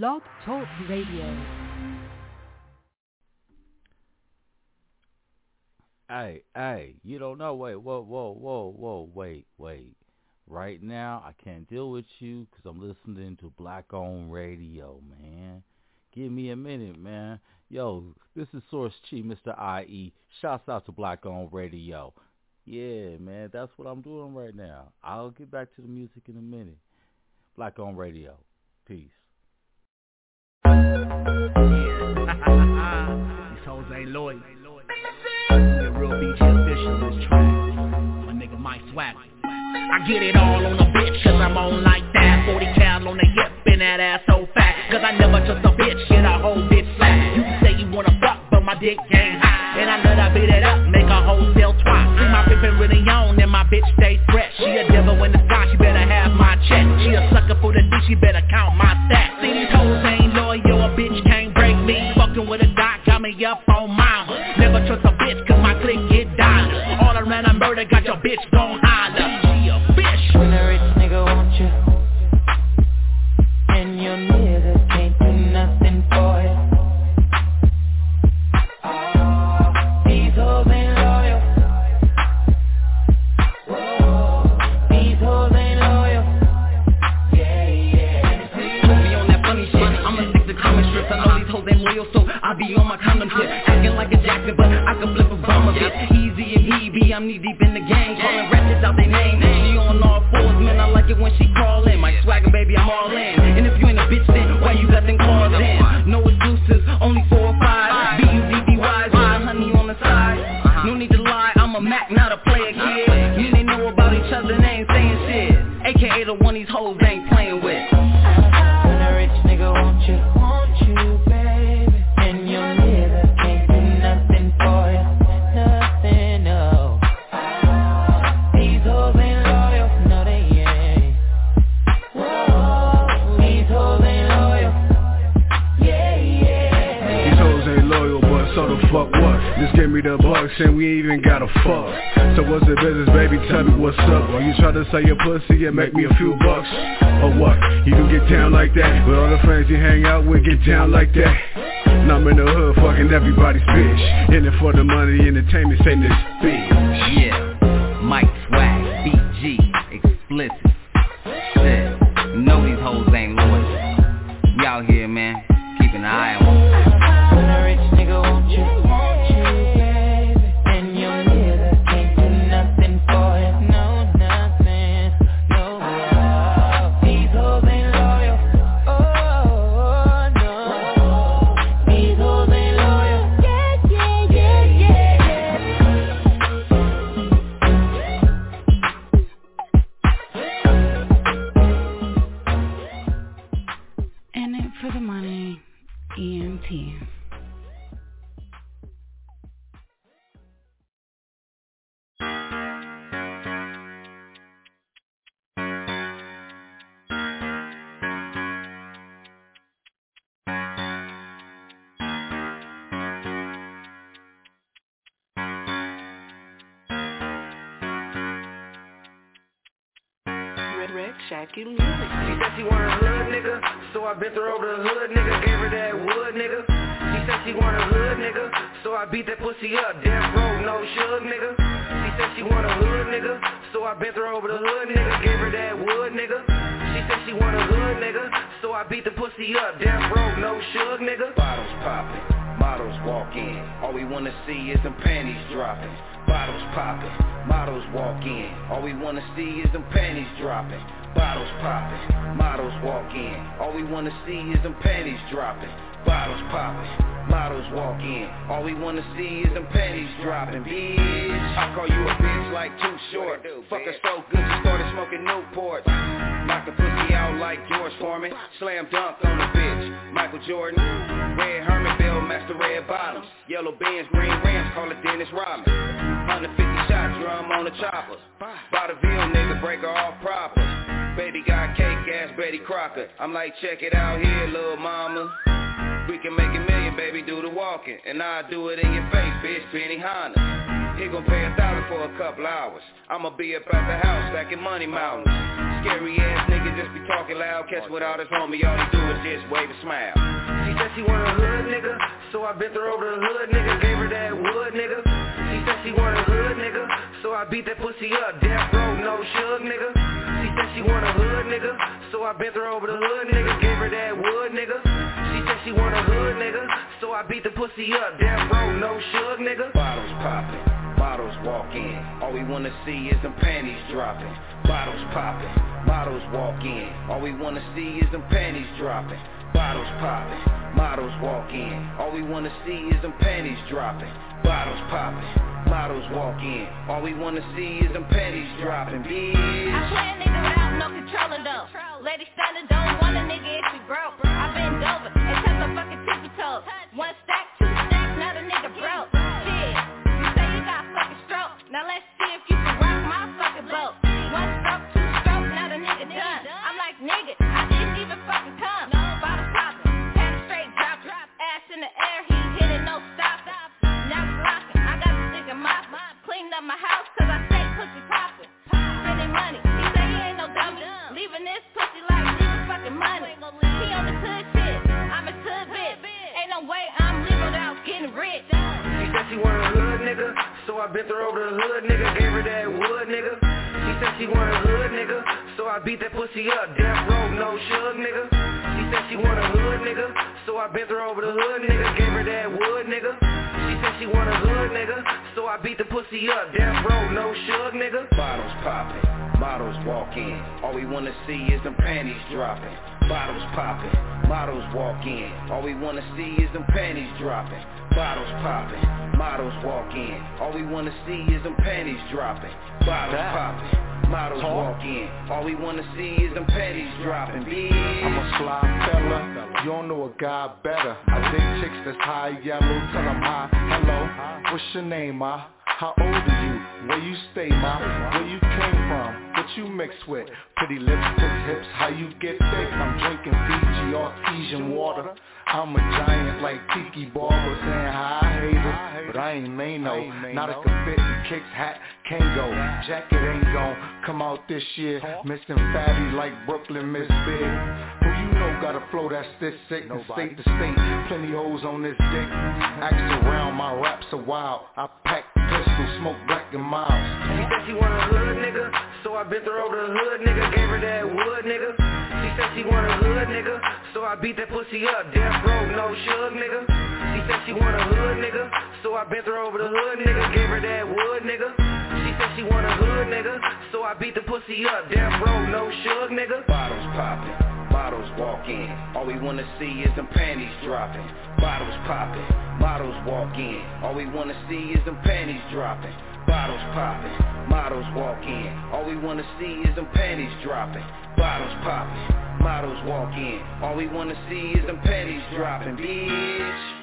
Blog Talk Radio. Hey, hey, you don't know. Wait, whoa, whoa, whoa, whoa, wait, wait. Right now, I can't deal with you because I'm listening to Black Own Radio, man. Give me a minute, man. Yo, this is Source Chi, Mr. IE. Shouts out to Black Own Radio. Yeah, man, that's what I'm doing right now. I'll get back to the music in a minute. Black Own Radio. Peace. These hoes ain't loyal. Real BG official this track. My nigga Mike Swagger. I get it all on a bitch cause I'm on like that. 40 cal on the hip and that ass so fat. Cause I never trust a bitch, shit a whole bitch flat. You say you wanna fuck but my dick ain't hot. And I know that beat it up, make a wholesale twat See my pimpin' really on and my bitch stay fresh. She a devil in the sky, she better have my check. She a sucker for the D, she better count my stats. See these hoes With a dot, got me up on mama Never trust a bitch cause my click get dollar All around I murder, got your bitch gon' holler I'm knee deep in the game Calling ratchets out they name. She on all fours Man I like it when she crawl in. My swagger baby I'm all in. And if you ain't a bitch then Why you got them claws in? No excuses Only four or five. B-U-D-D-Y My honey on the side? No need to lie I'm a Mac not a player kid. You ain't know about each other They ain't saying shit. AKA the one these hoes give me the bucks and we even gotta fuck. So what's the business, baby? Tell me what's up. Or you try to sell your pussy and make me a few bucks? Or what? You do get down like that? With all the friends you hang out with, get down like that? Now I'm in the hood, fucking everybody's bitch. In it for the money, entertainment, say this bitch. Yeah, Mike Shacky Music. She said she want a hood nigga, so I bent her over the hood nigga, gave her that wood nigga. She said she want a hood nigga, so I beat that pussy up, damn road, no shug nigga. She said she want a hood nigga, so I bent her over the hood nigga, gave her that wood nigga. She said she want a hood nigga, so I beat the pussy up, damn road, no shug nigga. Bottles popping, models walk in. All we wanna see is them panties dropping. Bottles popping, models walk in. All we wanna see is them panties dropping. Bottles popping, models walk in. All we wanna see is them panties dropping. Bottles popping, models walk in. All we wanna see is them panties dropping. Bitch, I call you a bitch like too short. Fuck her so good, she started smoking Newports. Knock the pussy out like George Foreman. Slam dunk on the bitch. Michael Jordan, red Herman Bill, master red bottoms. Yellow Benz, green rims, call it Dennis Rodman. 150 shot drum on the chopper. Bought a Ville nigga, break her off proper. Baby got cake ass Betty Crocker. I'm like, check it out here, little mama. We can make a million, baby, do the walking. And I'll do it in your face, bitch, Benihana. He gon' pay a dollar for a couple hours. I'ma be up at the house stacking Money Mountains. Scary ass nigga just be talking loud. Catch without his homie, all he do is just wave and smile. She said she want a hood nigga, so I bent her over the hood nigga, gave her that wood nigga. She said she want a hood nigga, so I beat that pussy up. Death row, no shug nigga. She said she want a hood nigga, so I bent her over the hood nigga, gave her that wood nigga. She want a hood nigga, so I beat the pussy up. Death bro, no shug nigga. Bottles poppin'. Bottles walk in, all we wanna see is them panties dropping. Bottles popping, models walk in, all we wanna see is them panties dropping. Bottles popping, models walk in, all we wanna see is them panties dropping. Bottles popping, models walk in, all we wanna see is them panties dropping. Bitch. I play a nigga without no controller though. Lady standard don't want a nigga if he broke. I bend over One stack, getting rich. She said she want a hood nigga, so I bent her over the hood nigga, gave her that wood nigga. She said she want a hood nigga, so I beat that pussy up, death row, no shug nigga. She said she want a hood nigga, so I bent her over the hood nigga, gave her that wood nigga. She said she want a hood nigga, so I beat the pussy up, death row, no shug nigga. Bottles popping, models walk in, all we wanna see is them panties dropping. Bottles popping, models walk in, all we wanna see is them panties dropping. Bottles popping, models walk in, all we wanna see is them panties dropping. Bottles popping, models walk in, all we wanna see is them panties dropping. Bitch. I'm a sly fella, you don't know a guy better. I dig chicks that's high yellow, tell them hi, hello, what's your name, ma? How old are you? Where you stay, ma? Where you came from? What you mix with? Pretty lips, lipstick hips, how you get thick? I'm drinking Fiji artesian water. I'm a giant like Tiki Barber saying hi, haters. But I ain't Mano, not a can fit in kicks, hat, can't go. Jacket ain't gon' come out this year. Missing fatty like Brooklyn Miss Big. Who you know got a flow that's this sick from state to state. Plenty hoes on this dick. Axe around my raps a while. I pack pistol, smoke Black and Milds. She said she want a hood nigga, so I bent her over the hood nigga, gave her that wood nigga. She said she want a hood nigga, so I beat that pussy up, death row, no shug nigga. She said she want a hood nigga, so I bent her over the hood nigga, gave her that wood nigga. She said she want a hood nigga, so I beat the pussy up, death row, no shug nigga. Bottles popping. Models walk in, all we wanna see is them panties dropping. Bottles popping, models walk in, all we wanna see is them panties dropping. Bottles popping, models walk in, all we wanna see is them panties dropping. Bottles popping, models walk in, all we wanna see is them panties dropping, bitch.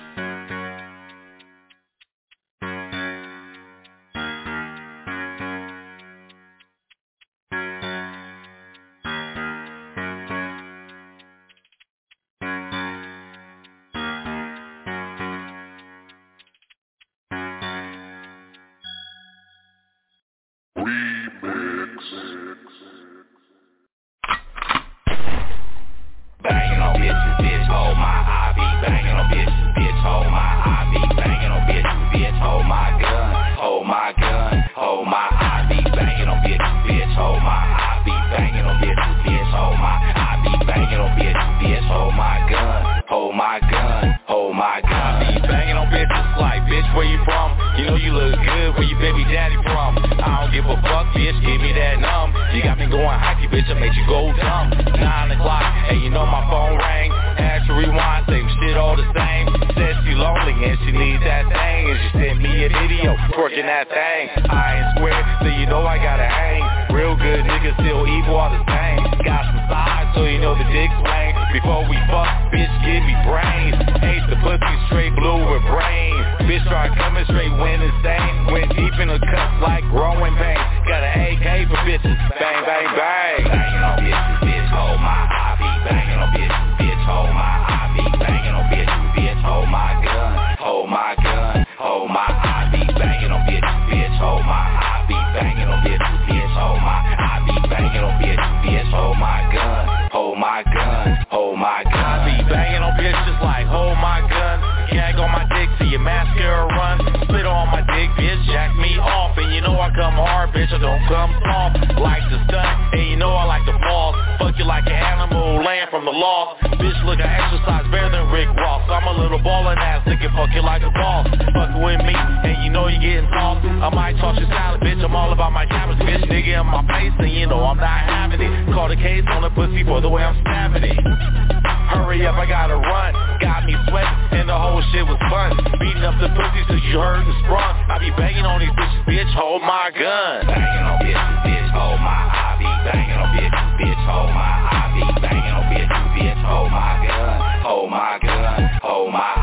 know the way I'm stabbing it. Hurry up, I gotta run. Got me sweating and the whole shit was fun. Beating up the pussy so you heard the sprung. I be banging on these bitches, bitch, hold my gun. Banging on bitches, bitch, hold my I be banging on bitches, bitch, hold my I be banging on bitches, bitch, hold my gun. Hold my gun, hold my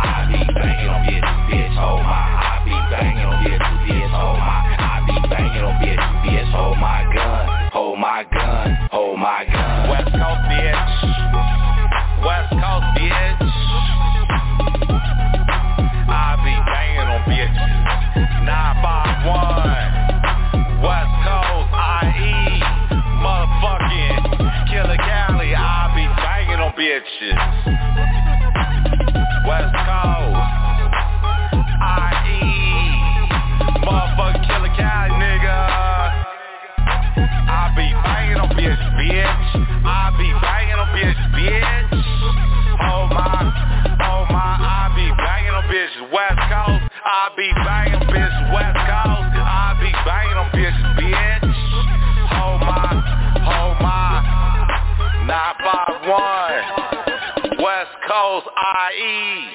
IE.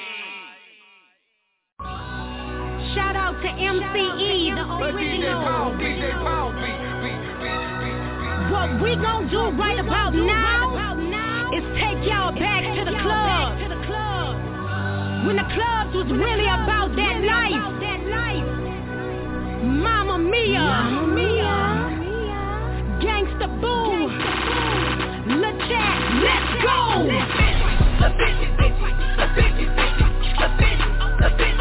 Shout out to MCE, the original. What we gonna do right about now is take y'all back to the club. When the clubs was really about that life. Mama Mia. Mama Mia. Gangsta Boo. Gangsta Boo. Let's go. Let's go. A bitch, bitch, the 50, bitch, a bitch, a bitch.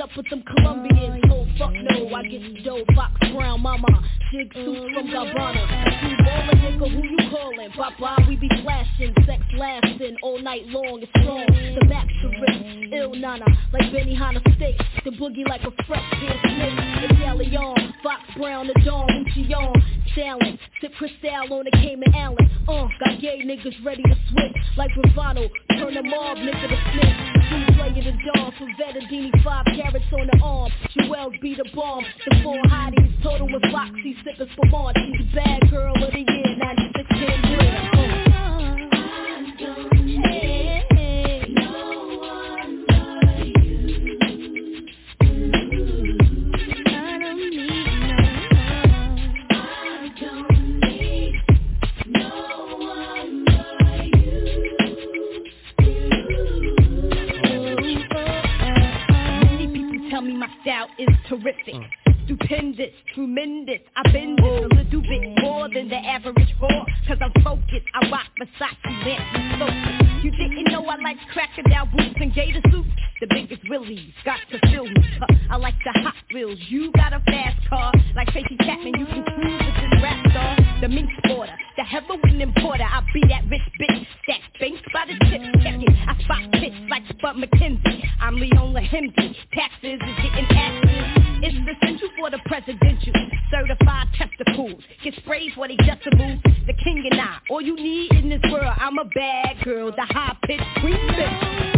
Up with them Colombians. Oh fuck no, I get dough, Fox Brown, mama, jig suits from Gabbana. My style is terrific. Mm. Stupendous, tremendous, I bend this a little bit more than the average whore Cause I'm focused, I rock Versace, Bentley, focus You didn't know I like crocodile boots and gator suits? The biggest willies got to fill me. Huh, I like the hot wheels, you got a fast car Like Tracy Chapman, you can cruise with this rap star The mink sporter, the heroin importer. I be that rich bitch, stack banks by the tip. Check it, I spot pitch like Spud McKenzie I'm Leona Helmsley, taxes is getting taxes it's essential for the presidential. Certified testicles Get sprayed for they decibels The king and I. All you need in this world I'm a bad girl. The high-pitched queen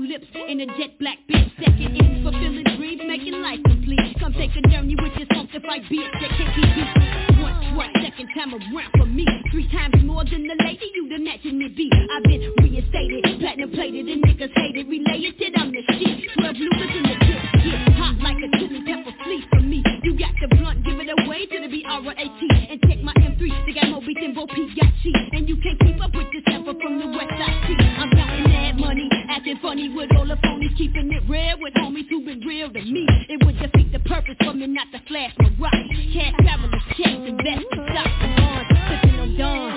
luscious, lips, and a jet black bitch. Second in fulfilling dreams, making life complete. Come take a journey with your sanctified bitch that can't be beat. Once, twice, second time around for me. Three times more than the lady you'd imagine me be. I've been reinstated, platinum plated, and niggas hated. Related, I'm the shit. Twelve loopers in the tip, get hot like a chili pepper flea for me. You got the blunt, give it away to the B-R-A-T. And take my M3, they got more beats than Bo Peep got cheap. And you can't keep up with this heifer from the west side. I'm counting that money, acting funny with all the phonies, keeping it real with homies who been real to me. It would defeat the purpose for me not to flash my rock. Cash travelers, checks, invest and bonds, sipping on dawn.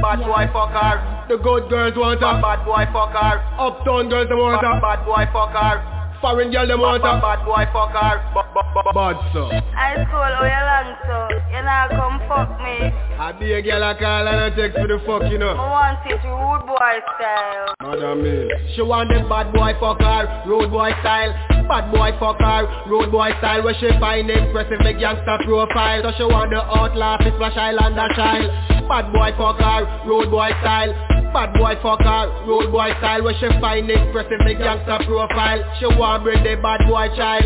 Bad boy fucker. The good girls want a bad boy fucker. Uptown girls they want a bad boy fucker. Foreign girl they want a bad boy fucker. Bad so. High school, how you long so? You not come fuck me. I be a girl I call and I text for the fuck you know. I want it rude boy style. Madam me. She want the bad boy fucker, road boy style. Bad boy fucker, road boy style Where she find impressive big gangster profile So she want the outlaw, fit smash Islander child Bad boy fucker, road boy style. Bad boy fucker, road boy style. Where she find impressive big gangster profile. She want bring the bad boy child.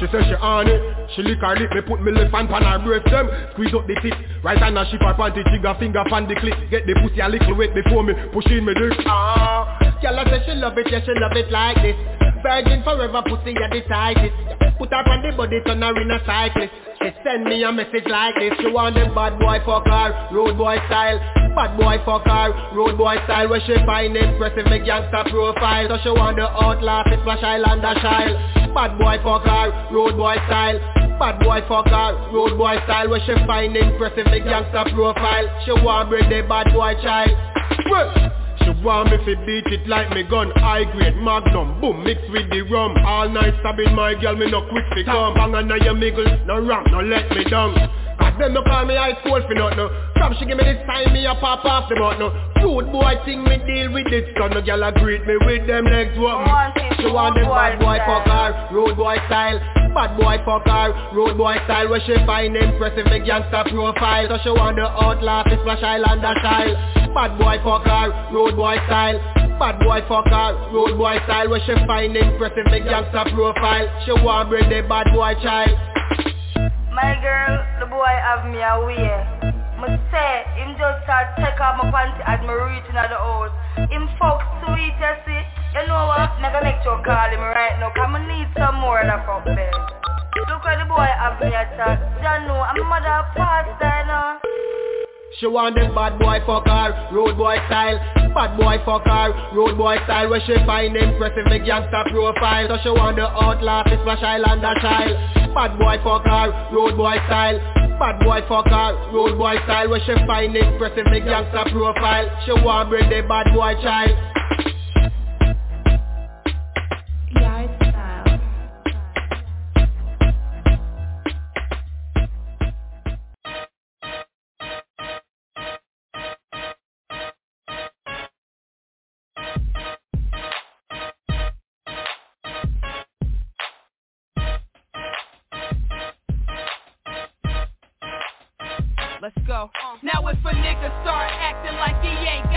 She say she on it. She lick her lip, me put me left hand on her breast them. Squeeze up the tip, right hand and she her panty Trigger finger pan the clip. Get the pussy a little wet before me push in me dick. Ah, girl I say she love it, yeah she love it like this. Virgin forever pussy at the tightest. Put her on the body, turn her in a cyclist. She send me a message like this. She want the bad boy fucker, road boy style. Bad boy fucker, road boy style. Where she find impressive big gangster profile. So she want the outlaw, fit smash Islander child. Bad boy fucker, road boy style. Bad boy fucker, road boy style. Where she find impressive big gangster profile. She want bring the bad boy child she want me fi beat it like me gun? High grade magnum, boom, mix with the rum. All night stabbing my girl, me no quick fi come. Bang on your miggle, no ram, no let me down. Cause them no call me high school fi nothing. From she give me this time, me a pop off the button. Rude boy thing, me deal with it. So no girl a greet me with them legs what She want them bad boy fucker, road boy style. Bad boy fucker, road boy style. Where she find impressive big gangster profile. So she want the outlaw, fi smash Islander style Bad boy fucker, road boy style. Bad boy fucker, road boy style. Where she find impressive big gangster profile. She want bring the bad boy child. My girl, the boy have me away. Me say, him just start take off my panty as me reaching at the house. Him fuck sweet, you see? You know what? Gonna make you call him right now Cause me need some more of that fuck bed Look at the boy have me attack You know, I'm mother pastor, you know she want them bad boy fucker, road boy style. Bad boy fucker, road boy style. Where she find impressive big gangster profile. So she want the outlaw, smash Islander child Bad boy fucker, road boy style. Bad boy fucker, road boy style. Where she find impressive big gangster profile. She want bring the bad boy child Now if a nigga start acting like he ain't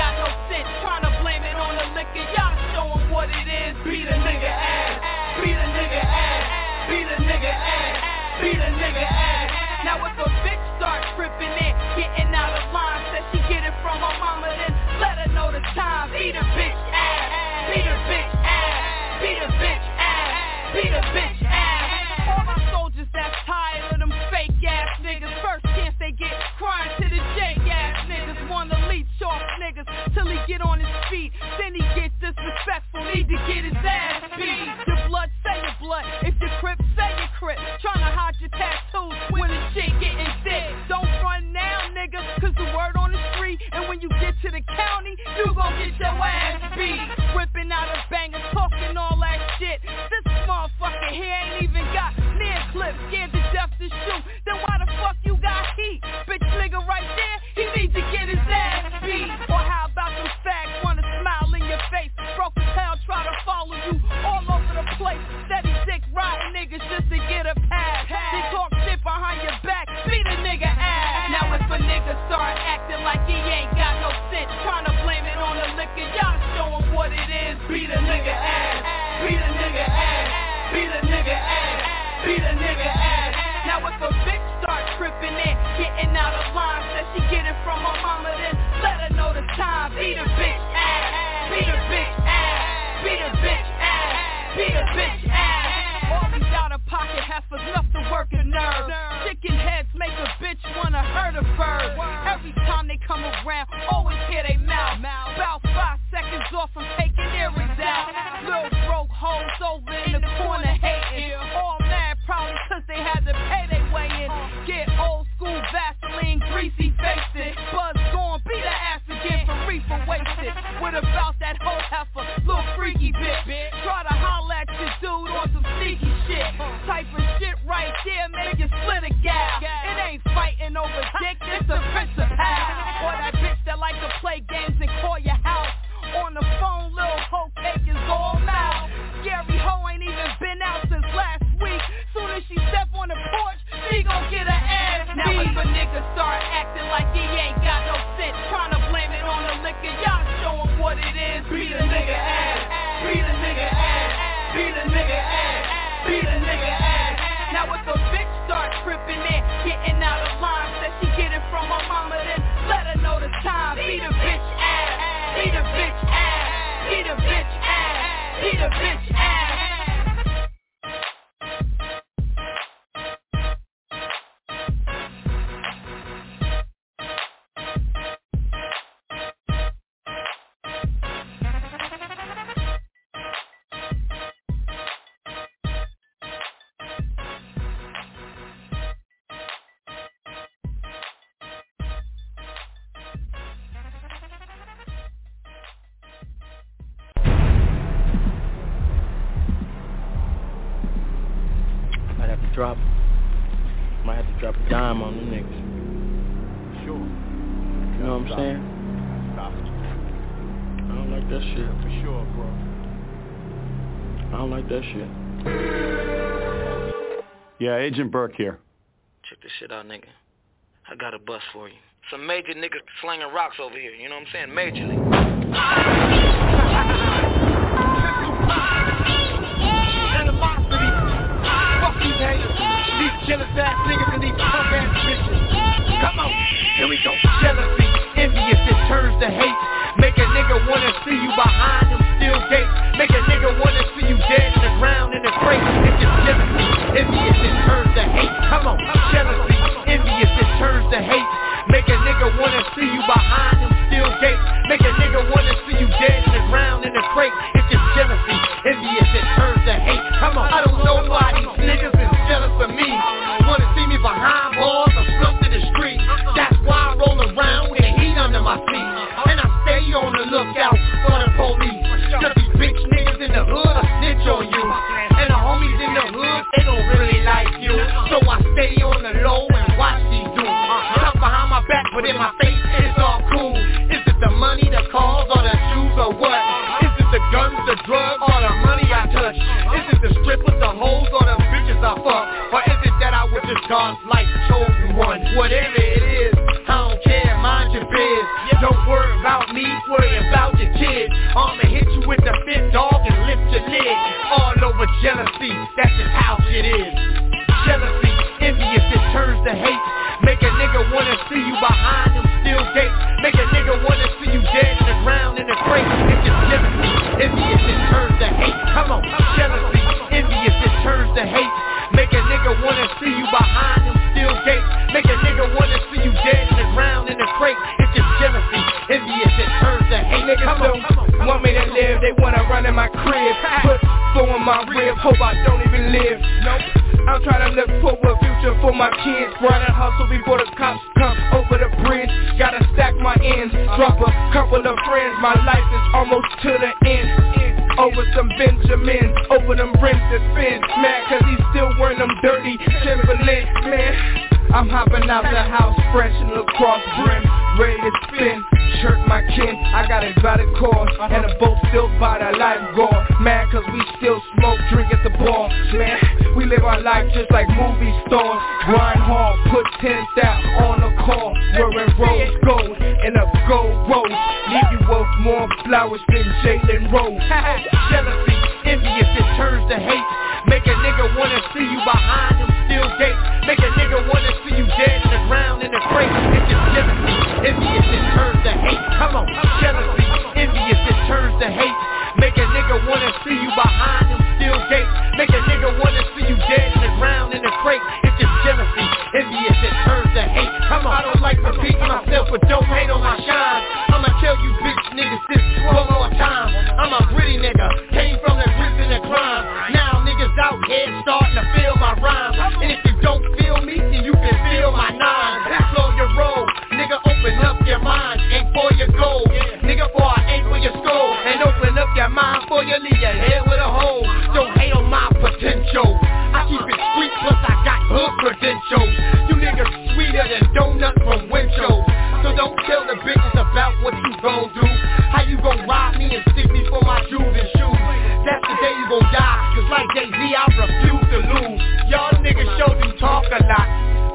Agent Burke here. Check this shit out, nigga. I got a bus for you. Some major niggas slinging rocks over here. You know what I'm saying? Majorly. Animosity. Fuck these haters. These.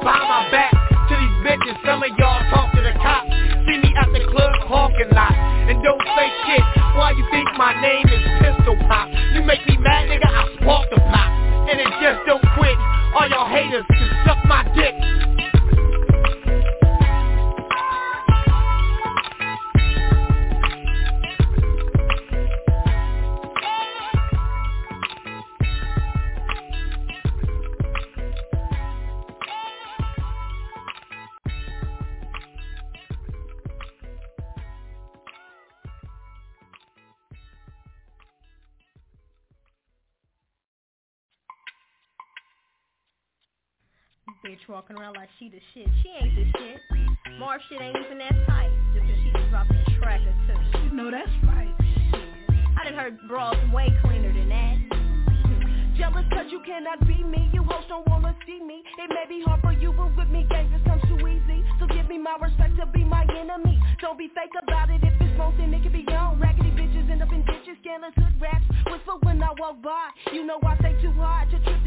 Behind my back. To these bitches Some of y'all talk to the cops. See me at the club parking lot. And don't say shit Why you think my name is Pistol Pop? You make me mad nigga I spark the pop. And it just don't quit. All y'all haters can suck Around like she the shit. She ain't the shit. More shit ain't even that tight. Just cause she just dropped a track or two. No, that's right. I done heard bras way cleaner than that. Jealous cause you cannot be me You hoes don't wanna see me It may be hard for you but with me gang just comes too easy So give me my respect to be my enemy Don't be fake about it If it's wrong then it can be gone Raggedy bitches end up in ditches Scandalous hood rats Whisper when I walk by You know I say too hard To trip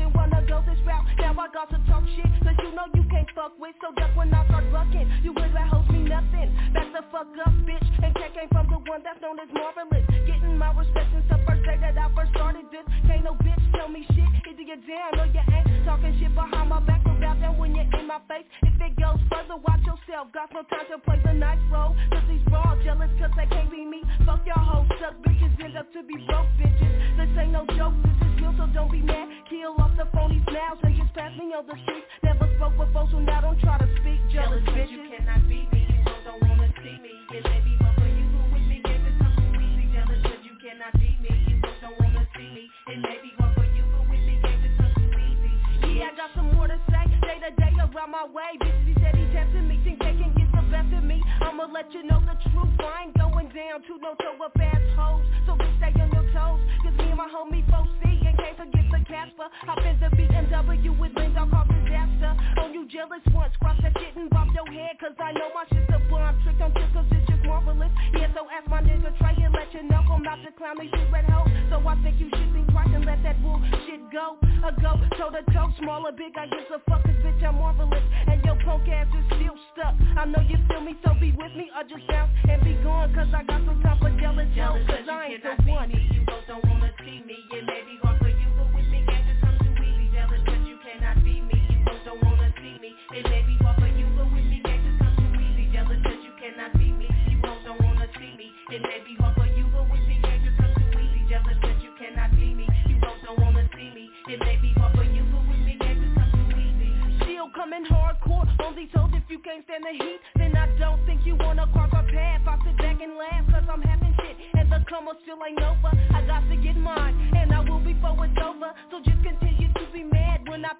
then this route Now I got to talk shit Cause you know you can't fuck with So duck when I start bucking You would me nothing. That's a fuck up bitch. And Cat came from the one that's known as Marvaless. Getting my respect since the first day that I first started this. Can't no bitch tell me shit. Either you're down or you ain't. Talking shit behind my back bow down when you're in my face If it goes further watch yourself. Got no time to play the nice role. Cause these raw jealous cause they can't be me. Fuck your hoes suck bitches End up to be broke bitches. This ain't no joke This is real so don't be mad. Kill off the phony smiles And just pass me on the street. Never spoke before so now don't try to speak Jealous, bitches you cannot be see me It may be hard for you but easy Yeah, I got some more to say. Day to day around my way. Bitches, me. Think they can get the best of me. I'ma let you know the truth. I ain't going down to no toe up So stay on your toes. Cause me and my homie 4C And Casper. In the BMW with disaster. You jealous once Cross that shit and bump your head Cause I know my shit's a bomb. Trick on trick cause it's just Marvaless. Yeah, so ask my nigga Trey and let you know I'm not the clown they shit red hoe. So I think you should think twice and let that bullshit go. A go toe to toe Small or big I guess a fuck cause bitch I'm Marvaless. And your punk ass is still stuck. I know you feel me so be with me Or just bounce and be gone. Cause I got some time for jealous hoes Cause I ain't the one. You hoes don't wanna see me It may be hard see It may be hard for you but with me just comes too easy Jealous cause you cannot be me. You hoes don't wanna see me. It may be hard for you but with me just comes too easy Still coming hardcore on these hoes If you can't stand the heat Then I don't think you wanna cross our path. I sit back and laugh cause I'm having shit And the come still ain't over. I got to get mine And I will before it's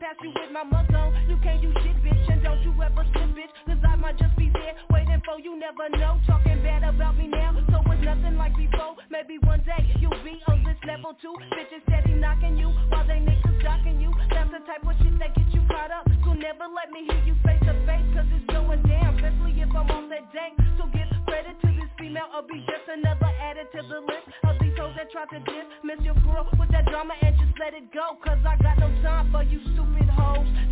past you with my muzzle. You can't do shit, bitch, don't you ever slip, bitch. Cause I might just be there waiting for you, never know. Talking bad about me now, so it's nothing like before. Maybe one day you'll be on this level too. Bitches steady knocking you while they niggas jocking you. That's the type of shit that gets you caught up. So never let me hear you face to face, cause it's going down. Especially if I'm on that dank. So give credit to this female or be just another added to the list of these hoes that try to diss. Miss your girl with that drama and just let it go. Cause I got no time for you stupid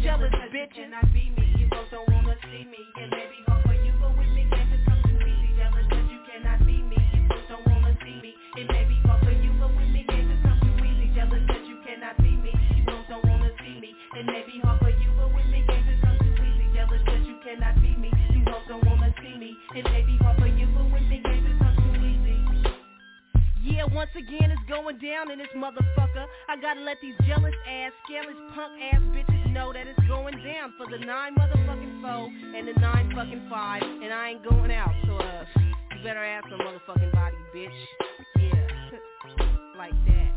Jealous bitches. cannot be me, you both don't wanna see me. And maybe hard for you, but with me, can't just come too easy. Jealous cause you cannot be me, you both don't wanna see me. It may be hard for you, but with me, can't just come too easy. Jealous cause you cannot be me, you both don't wanna see me. It may be hard for you, but with me, can't just come too easy. Jealous cause you cannot be me, you both don't wanna see me. It may be hard for you, but with me, can't just come too easy. Yeah, once again it's going down in this motherfucker. I gotta let these jealous ass, scandalous punk ass bitches know that it's going down for the nine motherfucking four and the nine fucking five, and I ain't going out, so uh, you better ask some motherfucking body, bitch. Yeah, like that.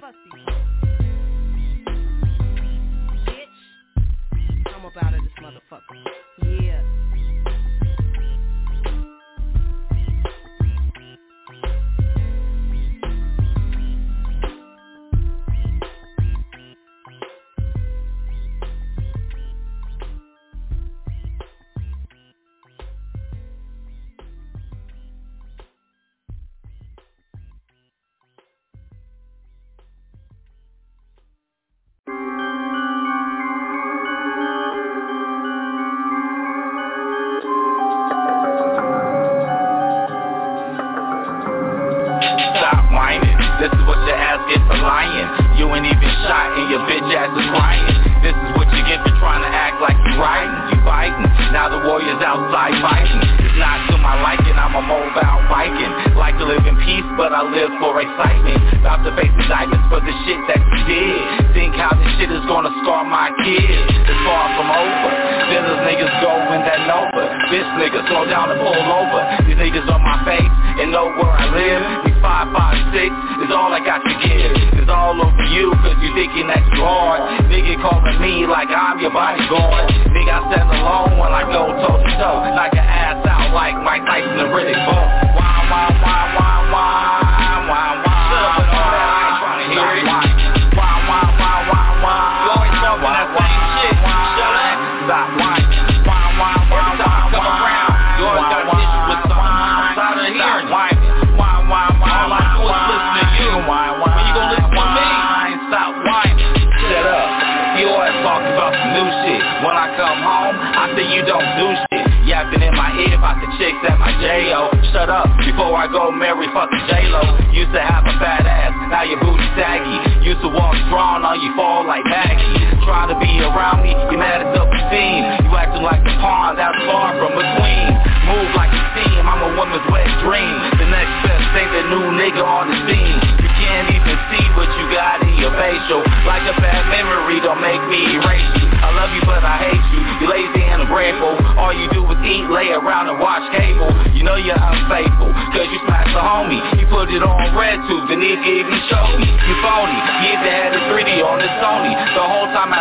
Fuck these bitch. I'm up out of this motherfucker. Yeah.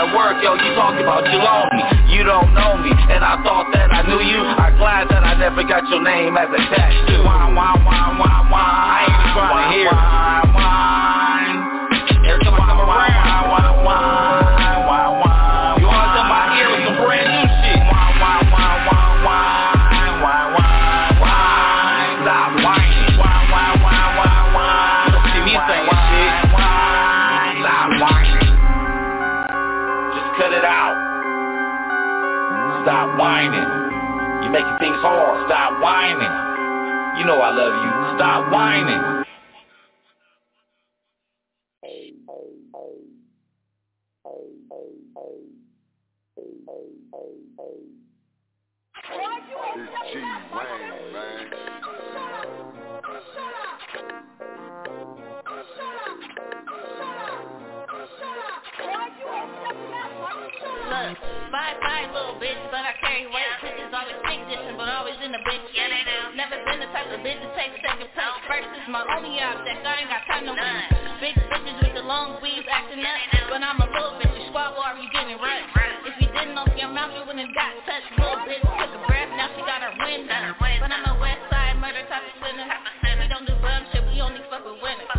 At work, yo, you talking about you lonely. You don't know me, and I thought that I knew you. I'm glad that I never got your name as a tattoo. Why, why, why, why, why? I ain't trying to hear. Why? Hard. Stop whining. You know I love you. Stop whining. It's G Wayne, man. bye bye little bitch, but I carry weight. Chickens always take dishing, but always in the bitch. Yeah, they do. Never been the type of bitch to take second place. First is my only object, I ain't got time to win. Big bitches with the long weave acting up, but I'm a little bitch. Squad war, you getting right. If you didn't open your mouth, you wouldn't got touched. Little bitch took a breath, now she got her wind. But I'm a West murder type of sinner. We don't do bum shit, we only fuck with winners.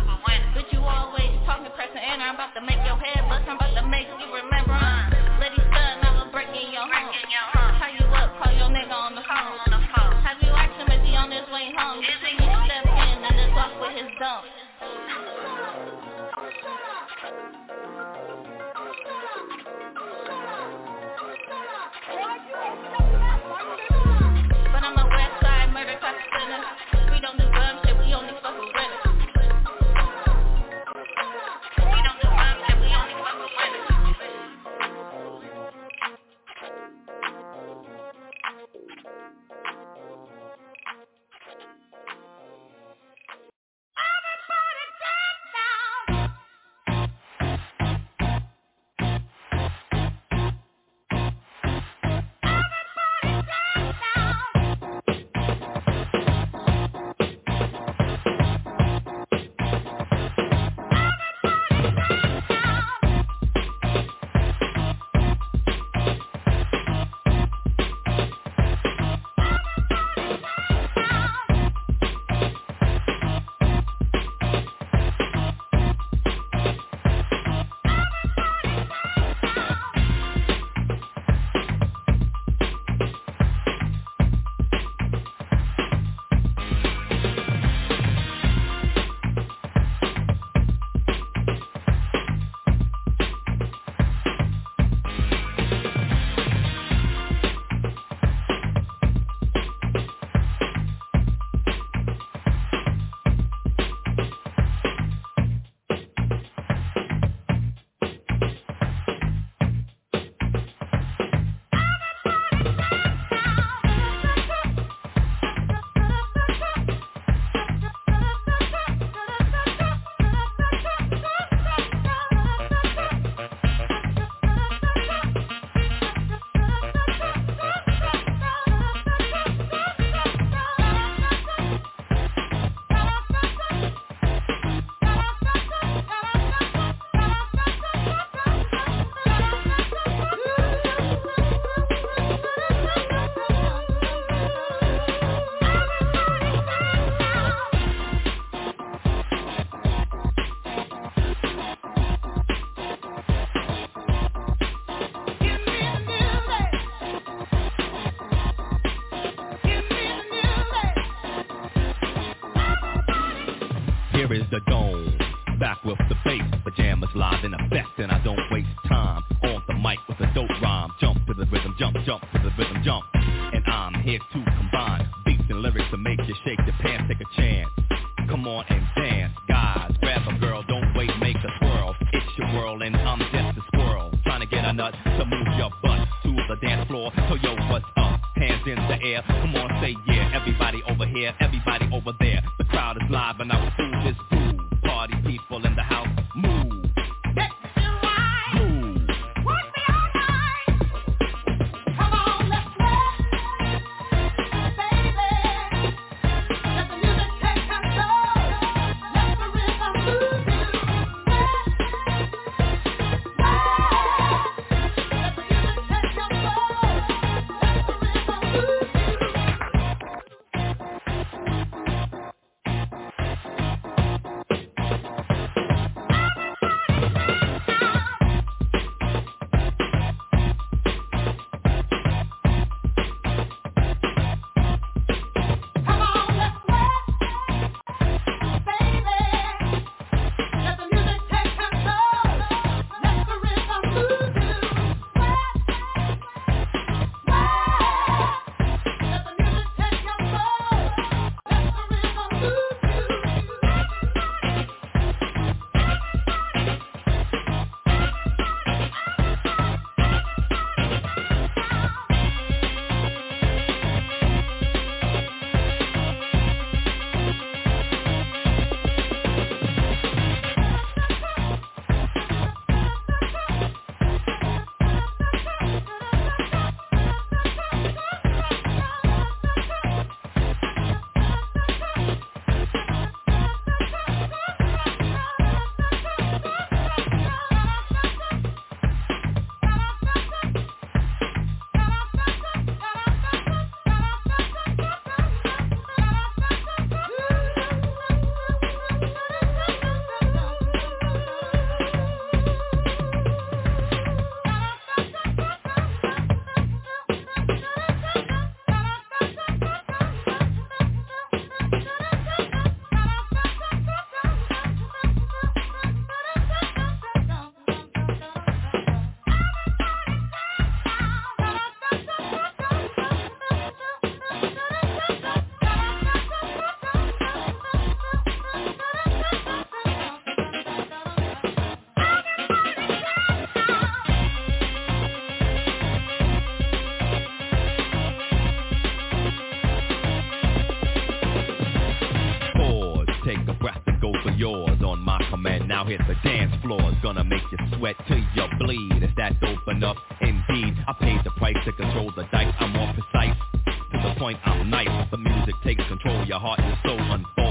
Bitch, you always talking, pressing, and I'm about to make your head bust. Now hit the dance floor, is gonna make you sweat till you bleed. Is that open up? Indeed, I paid the price to control the dice. I'm more precise to the point. I'm nice, The music takes control. Your heart is so unfold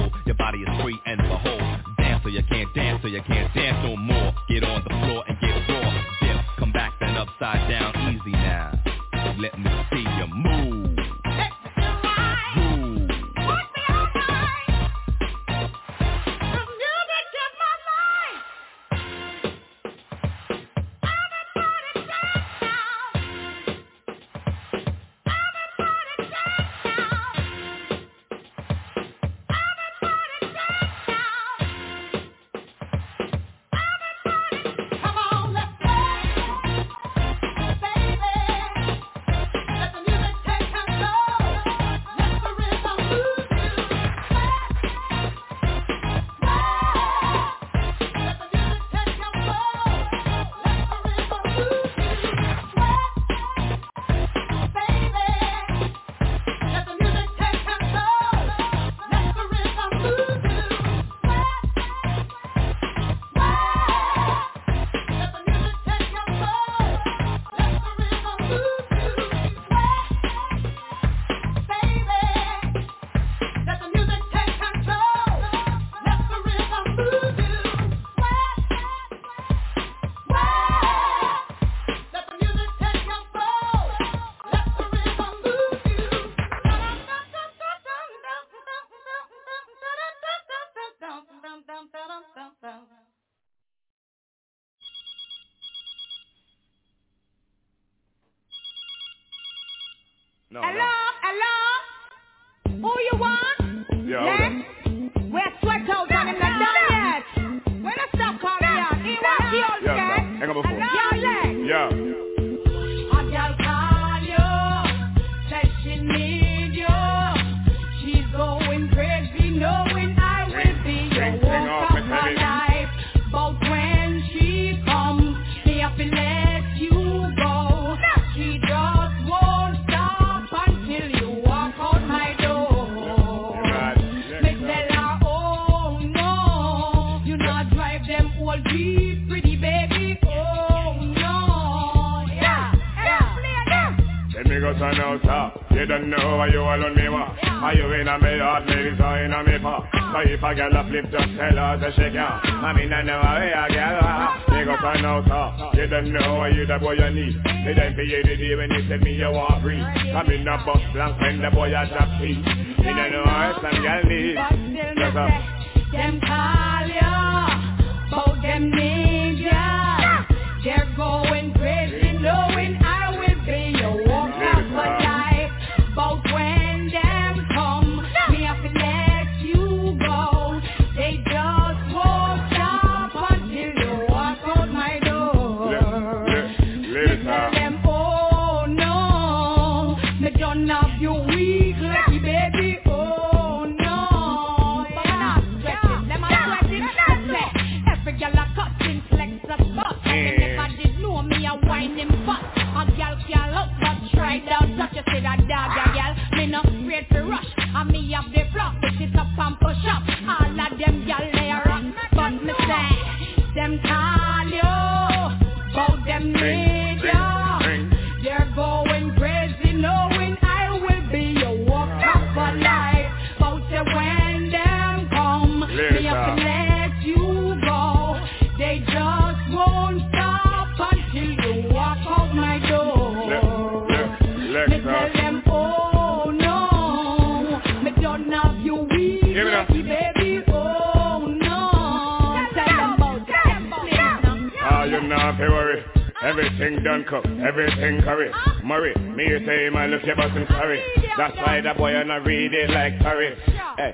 Everything curry, Murray, me you say man look your button curry. That's why that boy I not read it like curry. Hey,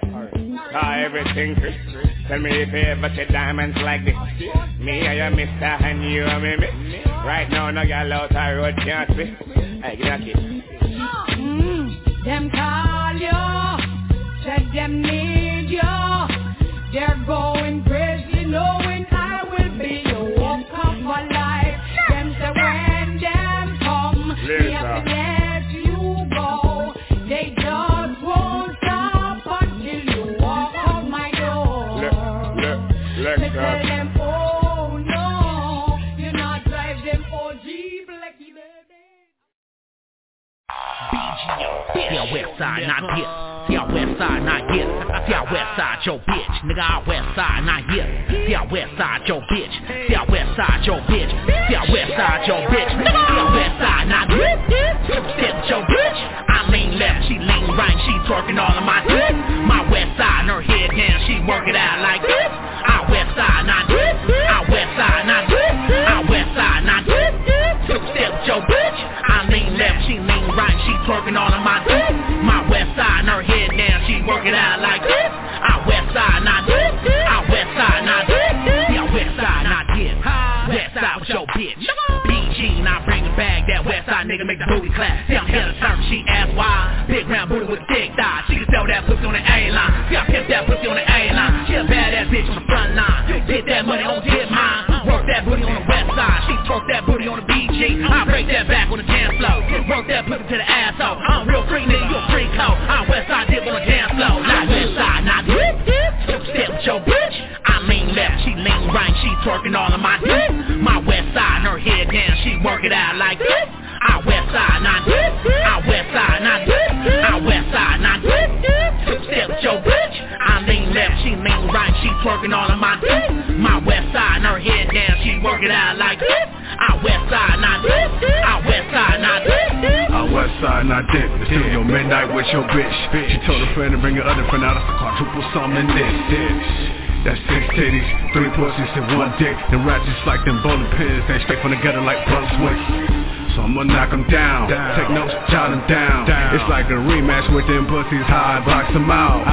ah everything Chris. Tell me if you ever see diamonds like this. Me are your mister and you are me, me. Right now no gal out the road can't see Hey, get that kid mm, Them call you, said them need you. They're going crazy knowing I west side, not here. See our west side, not here. See our west side, your bitch. Nigga, our west side, not here. See our west side, your bitch. See our west side, your bitch. See our west side, your bitch. Nigga, our west side, not here. Step your bitch. I lean left, she lean right, she twerking all of my dick. My west side, her head down, she work it out like it out like this. Our west side, not this. Our west side, not this. Yeah, west side, not this. West side with your bitch. BG, I bring it back. That west side nigga make the booty clap. See, I'm here to serve, she ask why. Big round booty with thick thighs. She can sell that pussy on the A-line. See, I pimp that pussy on the A-line. She a badass bitch on the front line. Get that money, don't get mine. Work that booty on the west side. She twerk that booty on the BG. I break that back on the dance floor. Work that pussy to the asshole. I'm real free nigga, twerking all of my dick. My west side, her head down, she work it out like this. Our west side, not this. Our west side, not this. Our west side, not this. Step, step with your bitch. I lean left, she lean right, she twerking all of my dick. My west side, her head down, she work it out like this. Our west side, not this. Our west side, not this. Our west side not dead. Still your midnight with your bitch. She told her friend to bring her other friend out. Of quadruple something this, this. That's six titties, three pussies, and one dick. Them rats just like them bowling pins. They straight from the gutter like Brunswick. So I'ma knock them down. Take notes, jot them down. It's like a rematch with them pussies. How I box them out.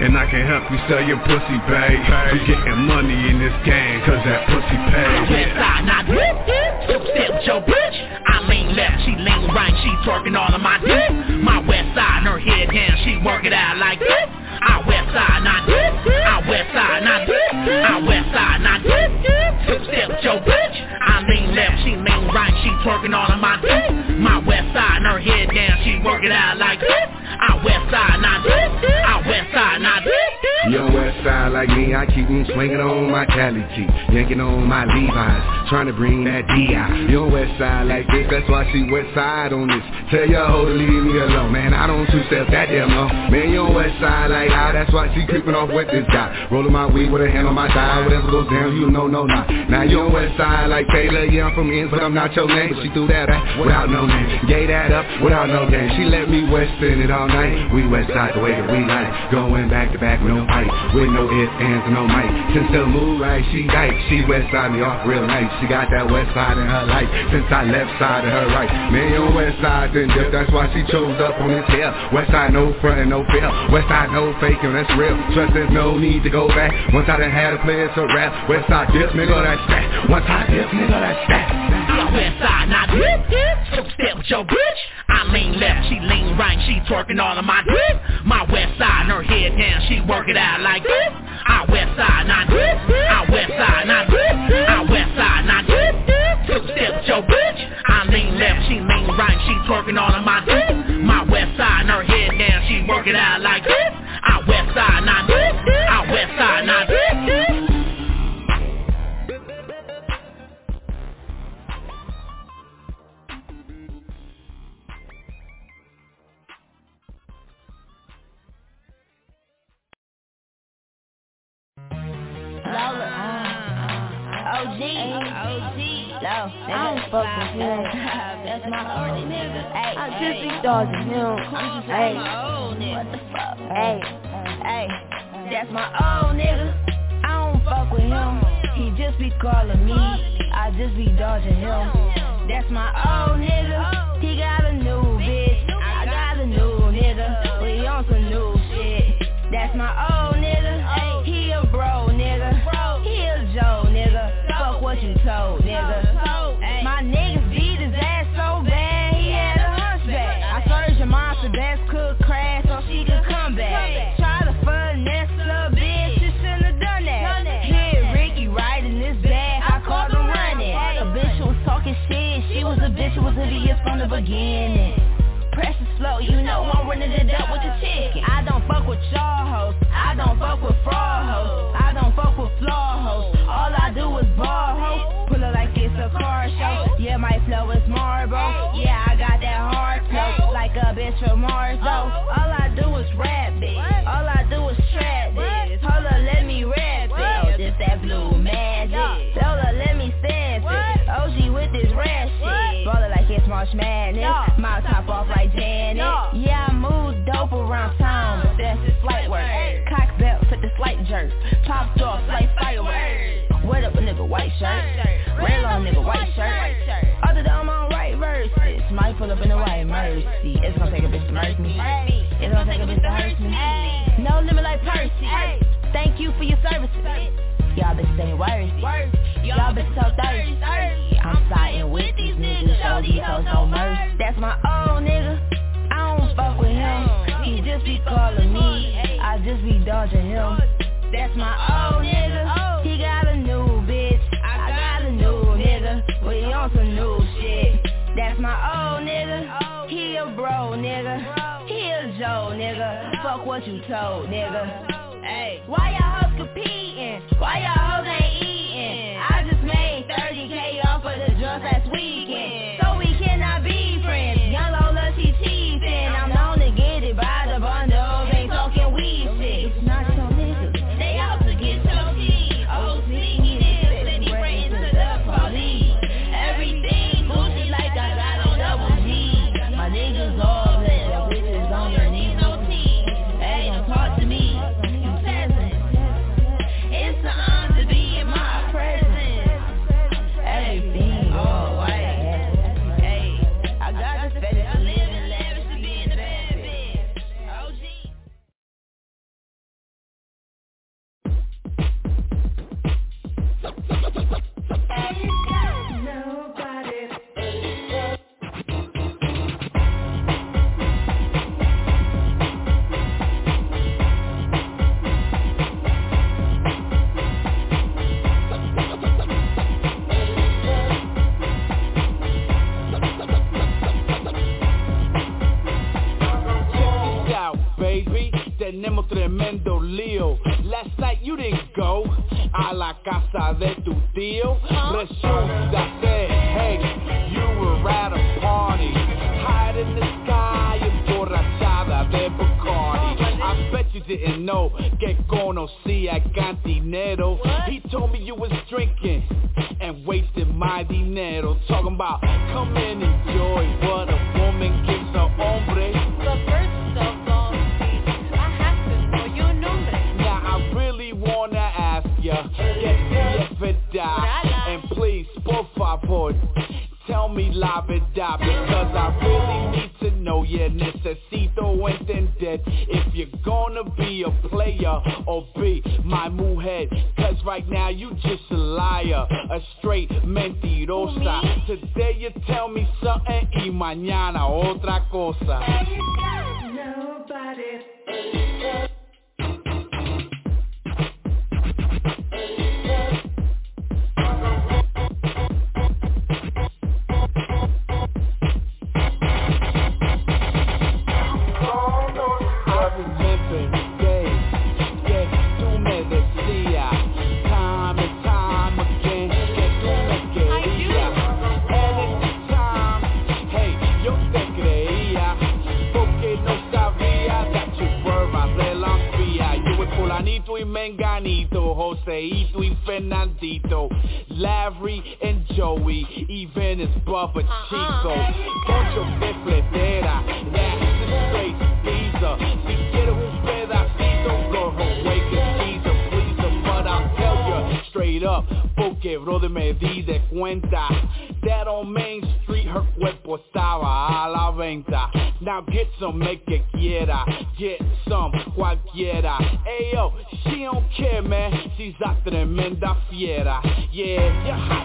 And I can help you sell your pussy, babe. We getting money in this game, cause that pussy pays. West side, not this. Step, step with your bitch. I lean left, she lean right, she twerking all of my dick. My west side, her head down, she work it out like this. I west side, not this. Twerking all of my dick. My west side, and her head down, she work it out like this. Our west side, not this. Our west side, not this. Young west side like me, I keep them swinging on my Cali G, yanking on my Levi's, trying to bring that D out. Young west side like this, that's why she west side on this. Tell your hoe to leave me alone, man. I don't two step that damn long. Man, young west side like ah, that's why she creeping off with this guy. Rolling my weed with a hand on my thigh, whatever goes down, you know, no, not. Now young west side like Taylor, yeah, I'm from ends, but I'm not your name. She threw that back without no name, gave that up without no game. She let me west in it all night. We west side the way that we like, going back to back no fight, with no ifs, ands, and no mic. Since the move right, she right. She west side me off real nice. She got that west side in her life. Since I left side of her right. Man, your west side then dip. That's why she chose up on this hill. West side no front and no fear. West side no faking, that's real. Trust there's no need to go back. Once I done had a player to rap. West side dip, nigga, that's that. Once I dip, nigga, that's that. Our west side, not this. Step, step with your bitch. I lean left, she lean right, she twerking all of my dick. My west side, her head down, she work it out like this. Our west side, not this. Our west side, not this. Our west side, not this. Step, step with your bitch. I lean left, she lean right, she twerking all of my dick. My west side, her head down, she work it out like OG. OG. Low. I don't fuck with him. That's my old nigga. Hey, I just be dodging him. I'm just Hey. my old nigga. What the fuck? Hey. Hey, that's my old nigga. I don't fuck with him. He just be calling me. I just be dodging him. That's my old nigga. Shaw hoes. I don't fuck with fraud hoes. I don't fuck with flaw hoes. All I do is bar hoes. Pull up like it's a car show. Yeah, my flow is marble. Yeah, I got that hard flow. Like a bitch from Mars though. All I do is rap bitch. All I do is trap bitch. Hold up, let me rap it. This that blue magic. Hold up, let me stab it. OG with this rap shit. Ball it like it's March Madness. Don't take a bitch to hurt me. No limit like Percy. Thank you for your services. Y'all bitches ain't worthy. Y'all bitches so thirsty. I'm siding with these niggas, show these hoes no mercy. That's my old nigga. I don't fuck with him. He just be calling me. I just be dodging him. That's my old nigga. He got a new bitch. I got a new nigga. We on some new shit. That's my old nigga. He a bro nigga. He a Joe nigga. Fuck what you told nigga. Hey, why y'all hoes competing? Why y'all hoes ain't eating? I just made 30k off of the drugs last weekend. Tenemos tremendo lío. Last night you didn't go a la casa de tu tío. Resulta ser, hey, you were at a party. Hide in the sky, emborrachada de Bacardi. I bet you didn't know que conocía cantinero. He told me you was drinking and wasting my dinero. Talking about come and enjoy me live la verdad, because I really need to know, yeah, necesito entender if you're gonna be a player or be my mujer, cause right now you just a liar, a straight mentirosa. Today you tell me something y mañana otra cosa. I brother Chico. Fletera, that's the straight visa. Si up, porque brother me di de cuenta that on Main Street her cuerpo estaba a la venta. Now get some, make it quiera, get some, cualquiera. Ayo, she don't care, man, she's a tremenda fiera. Yeah, you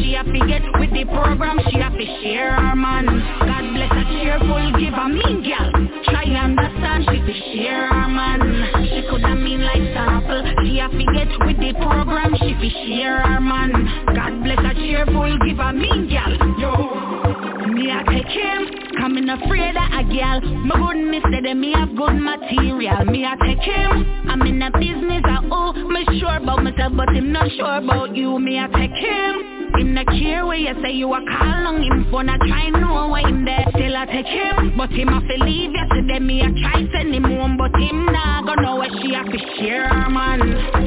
She a fi get with the program. She a fi share her man. God bless a cheerful giver, mean gyal. Try understand she fi share her man. She coulda mean like Sarapple. She a fi get with the program. She fi share her man. God bless a cheerful giver, mean gyal. Yo, me a take him. Come in afraid of a gal. My goodness said that me have good material. Me a take him. I'm in a business. I oh, me sure about myself, but him not sure about you. Me a take him. Him not care where you say you a call on him phone. I try know why him there. Still I take him, but him a fi leave yesterday. Me a try send him home, but him nah go know where she a fi share man.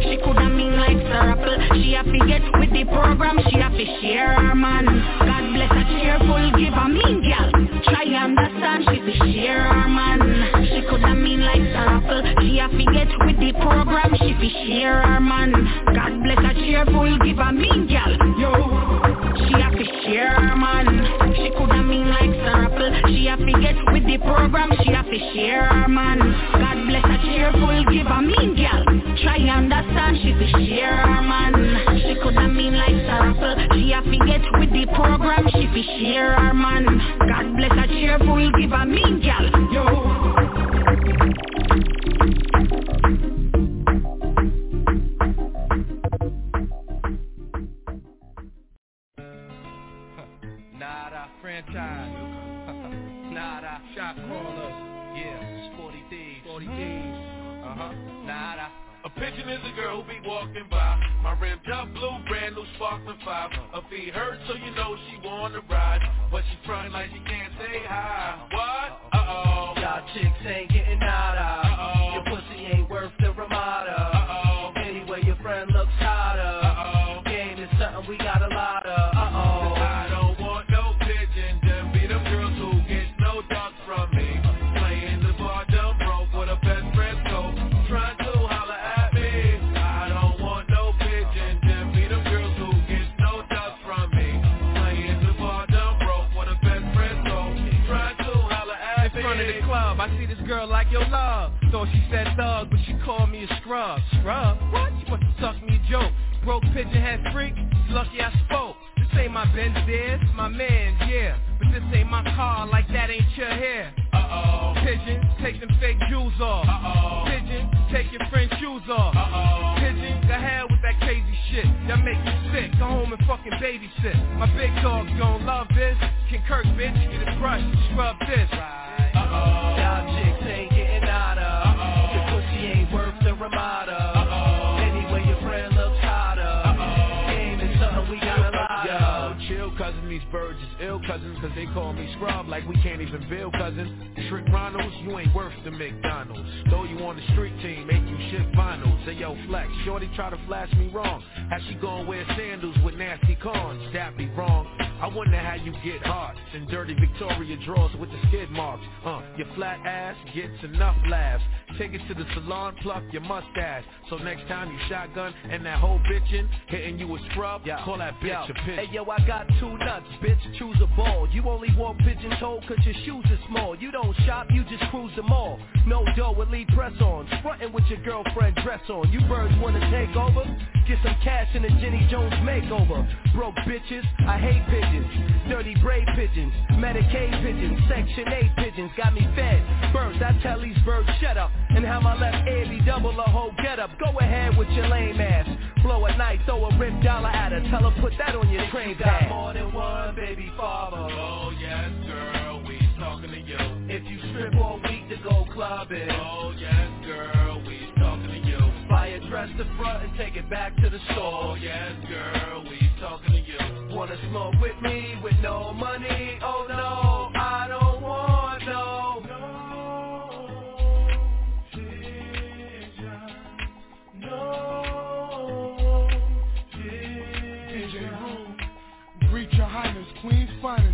She coulda mean like Sarapple. She a fi get with the program. She a fi share man. God bless a cheerful giver, mean gal. Try understand she fi share man. She coulda mean like Sarapple. She a fi get with the program. She fi share man. God bless a cheerful giver, mean gal. Yo. Her man. She coulda mean like Sarapple. She a get with the program. She a fi share her man. God bless a cheerful giver, mean gal. Try and understand she fi share her man. She coulda mean like Sarapple. She a get with the program. She fi share her man. God bless a cheerful giver, mean gal. Franchise. Nada, shot caller. Yeah, Sporty D's. Sporty D's. Uh-huh. Nada. A pigeon is a girl who be walking by My rim top blue, brand new sparkling five Her feet hurt so you know she wanna ride But she front like she can't say hi What? Uh-oh Y'all chicks ain't getting nada. Uh-oh Your scrub. Scrub? What? She must have sucked me joke. Broke pigeon head freak, lucky I spoke. This ain't my Benz, this my man's, yeah. But this ain't my car, like that ain't your hair. Uh-oh Pigeon, take them fake jewels off. Uh-oh Pigeon, take your friend's shoes off. Uh-oh Pigeon, go ahead with that crazy shit. Y'all make me sick. Go home and fucking babysit. My big dog's gon' love this. Can Kirk, bitch, get a brush, scrub this. Uh-oh birds is ill cousins, cause they call me scrub like we can't even build cousin. Trick Ronalds, you ain't worth the McDonald's. Though you on the street team, make you ship vinyls. Say yo, flex, shorty try to flash me wrong. How she gon' wear sandals with nasty cons? That be wrong. I wonder how you get hearts and dirty Victoria drawers with the skid marks. Uh, your flat ass gets enough laughs. Take it to the salon, pluck your mustache. So next time you shotgun and that whole bitchin' hitting you a scrub, yeah. call that bitch Yo. a bitch. Hey yo, I got two nuts, bitch, choose a ball. You only walk pigeon-toed cause your shoes are small. You don't shop, you just cruise the mall. No dough with lead press on. Frontin' with your girlfriend dress on. You birds wanna take over? Get some cash in a Jenny Jones makeover. Broke bitches, I hate pigeons. Dirty braid pigeons, Medicaid pigeons, Section 8 pigeons. Got me fed. Birds, I tell these birds shut up. And how my left ear be double a whole get up. Go ahead with your lame ass. Blow a night, throw a rip dollar at her. Tell her put that on your train You got pad. more than one baby father. Oh yes, girl, we talking to you. If you strip all week to go clubbing. Oh yes, front and take it back to the store. Yes, girl, we talking to you. Wanna smoke with me with no money? Oh no, I don't want no. No, no, no. DJ Rule, Greet your highness, Queen's finest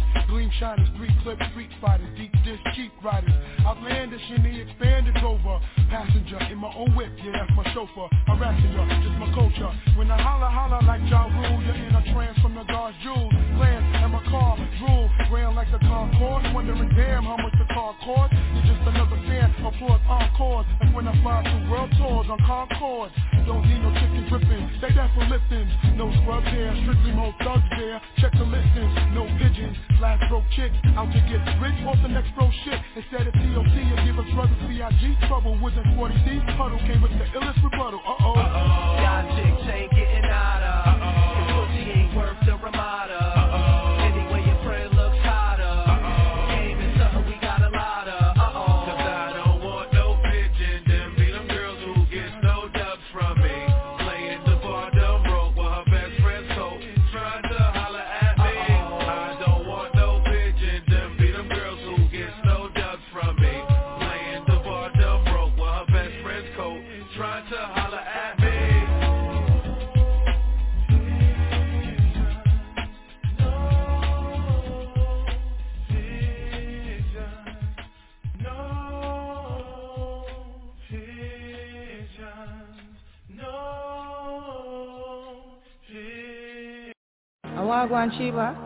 Shiners, three clip street fighters Deep dish cheap riders. Outlandish in the expanded rover. Passenger in my own whip, yeah that's my chauffeur. Harassing ya, just my culture. When I holla holla like Ja Rule You're in a trance from the God's jewels. Glance and my car drool Ran like the Concourse. Wondering damn how much the car cost You're just another fan, applaud encores. Like when I fly through world tours on Concorde Don't need no chicken dripping, they that for liftings No scrub here, strictly more thugs there. Check the listings, no pigeons. Last broke chick, out to get rich off the next bro shit. Instead of TOC, you give us brothers CIG Trouble wasn't 40C, huddle came with the illest rebuttal. Uh-oh. Y'all chicks ain't I want one Shiva.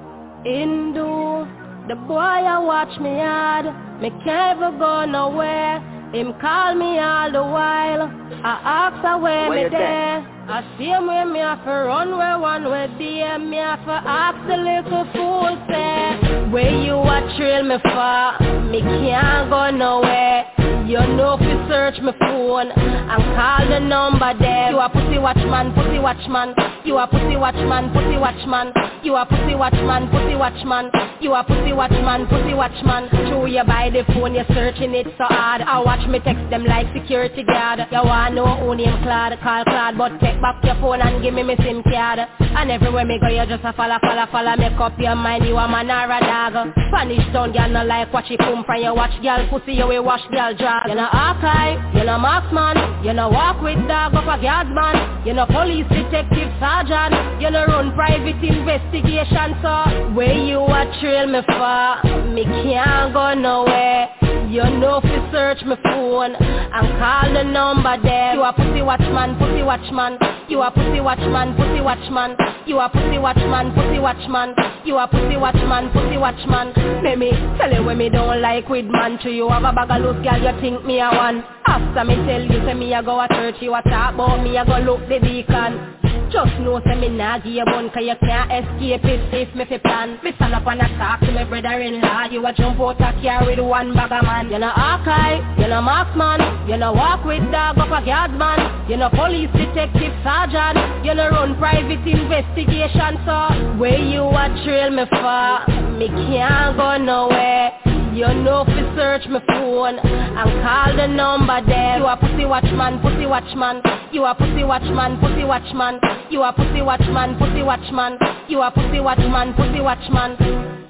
Hindu, the boy I watch me hard. Me can't ever go nowhere. Him call me all the while. I ask her where Where me there. I see him where me have to run where one way there. Me have to ask the little fool say, where you a trail me for? Me can't go nowhere. You know if you search my phone and call the number there. You a pussy watchman, pussy watchman. You a pussy watchman, pussy watchman. You a pussy watchman, pussy watchman. You a pussy watchman, pussy watchman. True, you buy the phone, you searching it so hard. I watch me text them like security guard. You want know who name Claude, call Claude, but take back your phone and give me my SIM card. And everywhere me go, you just a follow, follow, follow. Make up your mind, you a man or a dog. Spanish town, girl, no like watch it come from you. Watch girl pussy, you will wash girl drag. You know archive, you know marksman. You know walk with dog up a guardsman. You know police detective sergeant. You know run private investigation, so where you a trail me for? Me can't go nowhere. You know if you search my phone and call the number there. You a pussy watchman, pussy watchman. You a pussy watchman, pussy watchman. You a pussy watchman, pussy watchman. You a pussy watchman, pussy watchman. Let me tell you when me don't like with man. To you have a bag of loose girl, you think me a one. After me tell you say me a go a church, you a talk about me a go look the deacon. Just know say me nah give you bun Cause you can't escape it if me fi plan. Me stand up and I talk to my brother-in-law. You a jump out a car with one bag of man. You know archive, you know marksman. You know walk with dog up a guardsman You know police detective sergeant. You know run private investigation so Where you a trail me for? Me can't go nowhere you know you search my phone and call the number there. You a pussy watchman, pussy watchman. You a pussy watchman, pussy watchman. You a pussy watchman, pussy watchman. You a pussy watchman, pussy watchman.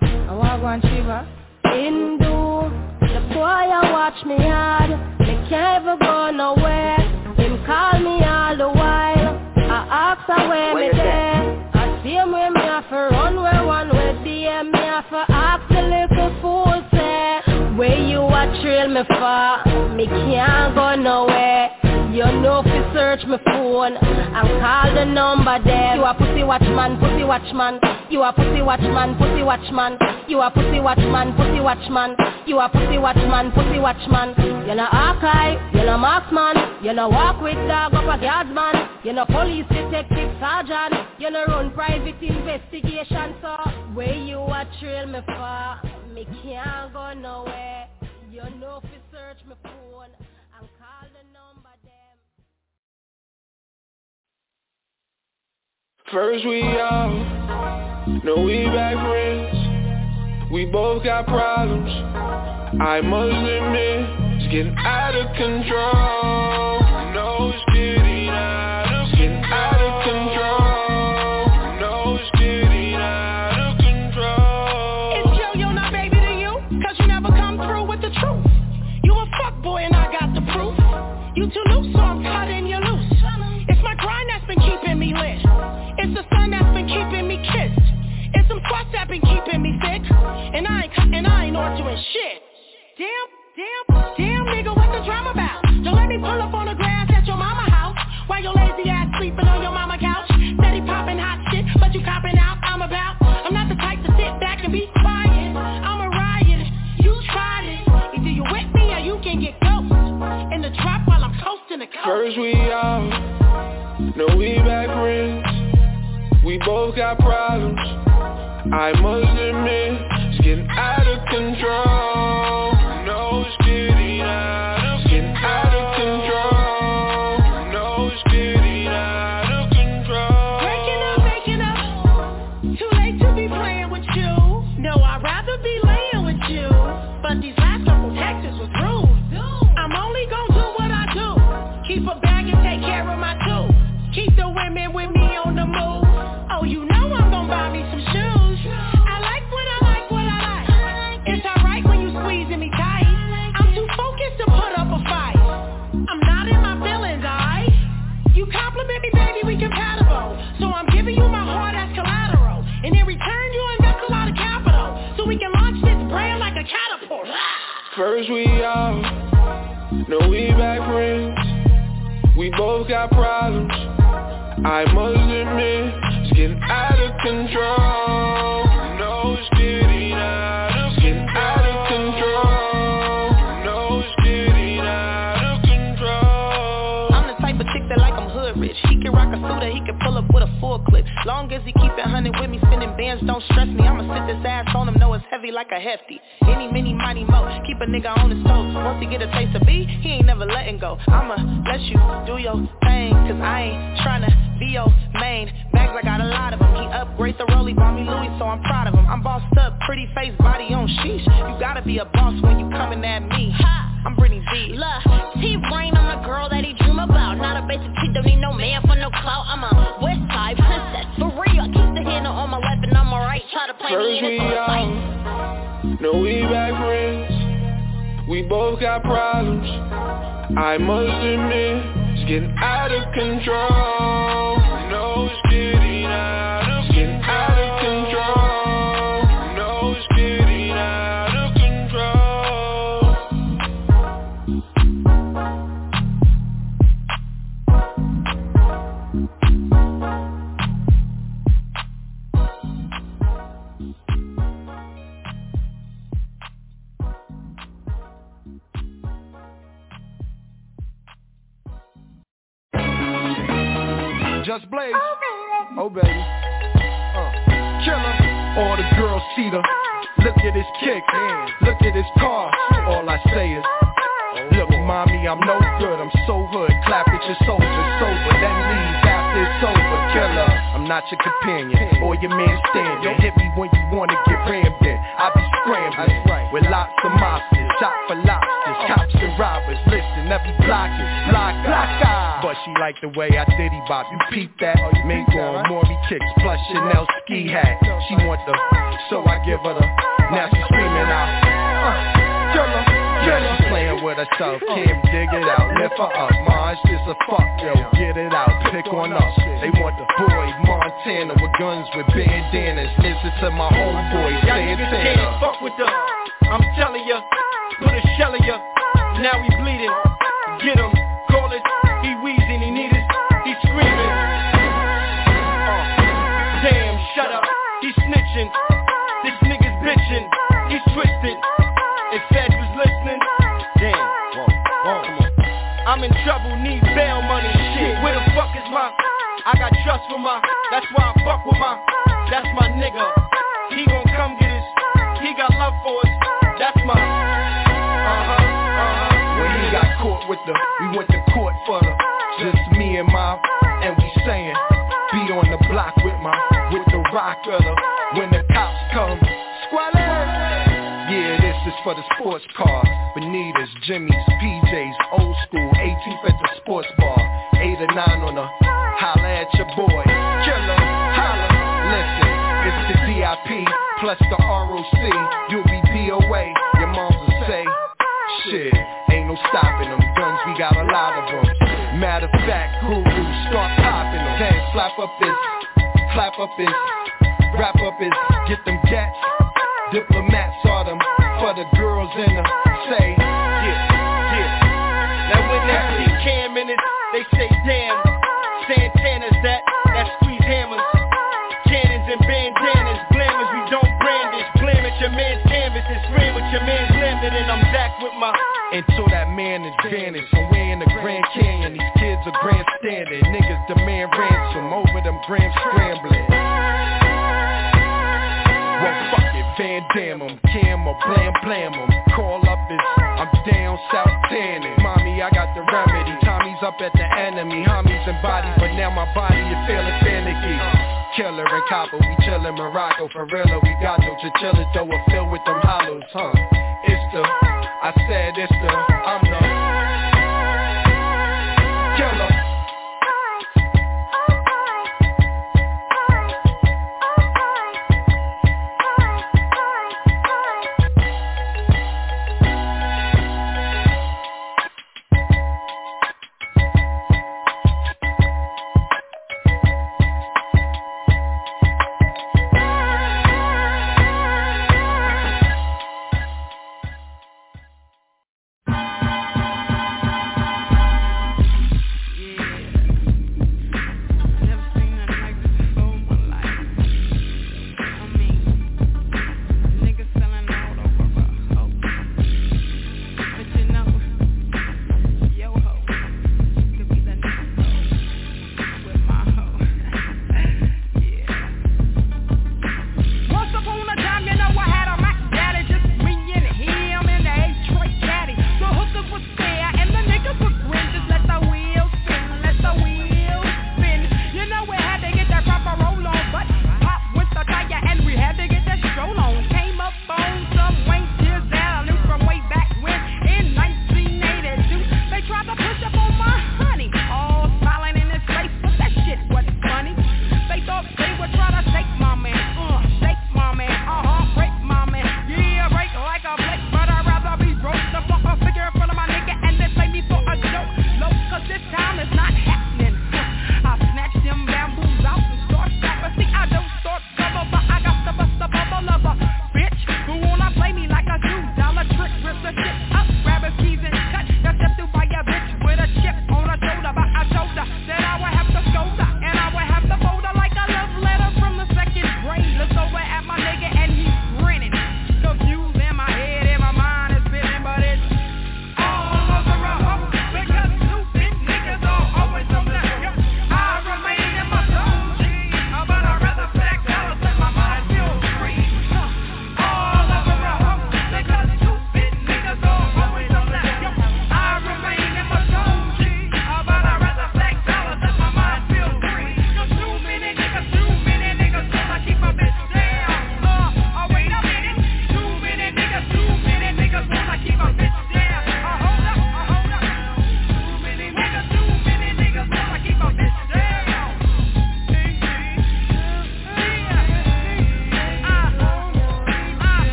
I want Wagwan Shiva. Hindu, the choir watch me hard. Me can't ever go nowhere. Him call me all the while. I ask her where me there. I see him when me have to run where one way there. Me have to where you a trail me for? Me can't go nowhere. You know fi search my phone and call the number there. You a pussy watchman, pussy watchman. You a pussy watchman, pussy watchman. You a pussy watchman, pussy watchman. You a pussy watchman, pussy watchman. You no archive, you no marksman. You no walk with dog up a guardsman. You no police detective sergeant. You no run private investigation. So where you a trail me for? Me can't go nowhere. You know fi search my phone and call the number there. First we out, no we back friends. We both got problems. I must admit, it's getting out of control. No, it's getting out And I ain't doing shit. Damn, damn, damn nigga, what the drama about? Don't let me pull up on the grass at your mama house. While your lazy ass sleeping on your mama couch. Steady popping hot shit, but you copping out, I'm about. I'm not the type to sit back and be quiet. I'm a riot, you tried it. Either you with me or you can get ghost. In the trap while I'm coasting the coast. First we out, no we back friends. We both got problems. I must admit, it's getting out of control. Like a hefty. Any, mini, mighty, mo. Keep a nigga on his toes. Once he get a taste of me, he ain't never letting go. I'ma let you do your thing, cause I ain't tryna be your main. Bags, I got a lot of them. He upgrades the rollie, bought me Louis, so I'm proud of him. I'm bossed up, pretty face, body on sheesh. You gotta be a boss when you coming at me. Ha! I'm Brittany Z. Look, T-Rain, I'm the girl that he dream about Not a basic chick, don't need no man for no clout I'm a west side princess, for real I keep the handle on my left and I'm alright Try to play me First in we it's fight out, no we back friends. We both got problems. I must admit, it's getting out of control. No, it's getting out Just Blaze. Oh baby. Oh, baby. Uh. Killer. All the girls see the. Look at his kick. Look at his car. All I say is. Look, mommy, I'm no good. I'm so hood. Clap at your soldier, sober. Then leave after it's over. Killer. I'm not your companion or your man standing. Hit me when you wanna get rammed in. I be scrambling with lots of mobsters, shot for lobsters, cops and robbers. Listen, every block is block, block, ah. She like the way I diddy bop. You peep that? Mink on Maury kicks plus Chanel ski hat. She want the, so I give her the. Now she screaming out, uh, killer, killer. She's playing with herself, can't dig it out. Lift her up, ma, it's just a fuck, yo. Get it out, pick on us. They want the boy Montana with guns with bandanas. Listen to my homeboy Y'all Santana. can't fuck with us. I'm telling ya, put a shell in ya. Now he bleeding. I'm in trouble, need bail money. Shit, where the fuck is my? I got trust for my. That's why I fuck with my. That's my nigga. He gon' come get his. He got love for us. That's my. Uh-huh, uh-huh. When he got caught with the, we went to court for the, just me and my, and we saying, be on the block with my, with the rock of the, for the sports car, Bonitas, Jimmy's, PJs, old school, 18th at the sports bar, 8 or 9 on the, holla at your boy, killer, holla, listen, it's the DIP, plus the ROC, you'll be DOA, your moms will say, Shit, ain't no stopping them. Guns, we got a lot of them. Matter of fact, guru, start popping them. Can slap up his, clap up his, wrap up his, get them gats. Diplomats are them for the girls in the say, yeah, yeah. Now when they see Cam in it, they say damn. Santana's that, that squeeze hammers. Cannons and bandanas, glamours, we don't brandish. Glam at your man's canvas and scream with your man's lambda, and I'm back with my until that man is vanished. Somewhere in the Grand Canyon, these kids are grandstanding. Niggas Blam Blam 'em. Call up is, I'm down south tanning. Mommy, I got the remedy. Tommy's up at the enemy. Homies and bodies, but now my body is feeling finicky. Killer and copper, we chillin' Morocco for real. We got no chinchillas, though filled with them hollows, huh?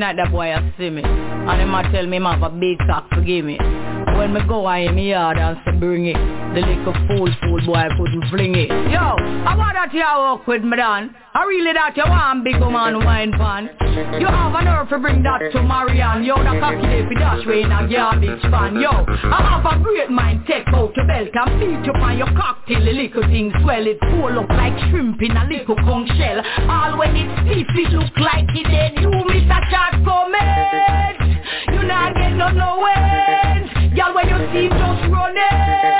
Night that boy a see me. And him a tell me him have a big cock forgive me. When me go I me yard and say bring it. The little fool fool boy couldn't fling it. Yo, I want that you walk with me dan. I really that you want big woman wine pan You have a nerve to bring that to Marianne. Yo, the cocky day fi dash way in a garbage pan Yo, I have a great mind take out your belt And beat up on your cock till the little thing swell. It full up like shrimp in a little conch shell. All when it's stiff it look like it dead You miss a Short Cummings You not get no no ends Y'all when you see just run them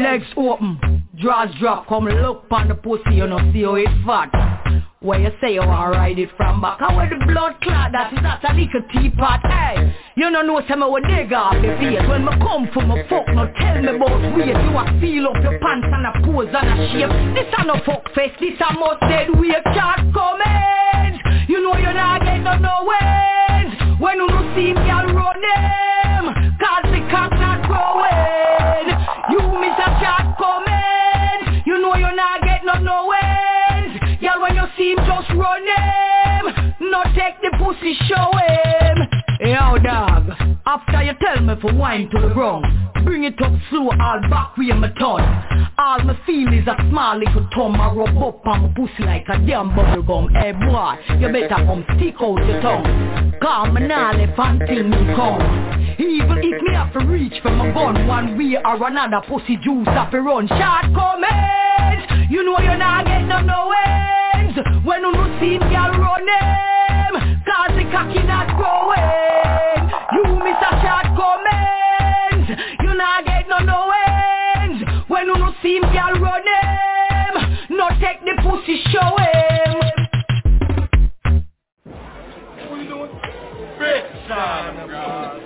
Legs open Drawers drop Come look on the pussy You know see how it fat. Where you say you want ride it from back? And where the blood clot that is not a little teapot Hey, you know some of dig off the face. When me come for my fuck, no tell me about weight. You a feel up your pants and a pose and a shape. This a no fuck face, this a must dead weight Short Cummings You know you're not get no no When you no see me You not get no no wins Y'all when you see him just run him. No take the pussy show him. Yo dog After you tell me for wine to the ground Bring it up slow all back with my tongue. All me feel is a small little tongue I rub up on my pussy like a damn bubble gum Hey boy, you better come stick out your tongue. Cause me nah left until me come. Even if me have to reach for my gun One way or another pussy juice have to run. Short Cummings You know you're not get no no ends When you me I'll run them Cause the cocky not growing. You miss a short Cummings You not get no no ends When you me I'll run them No take the pussy show him Big time, God.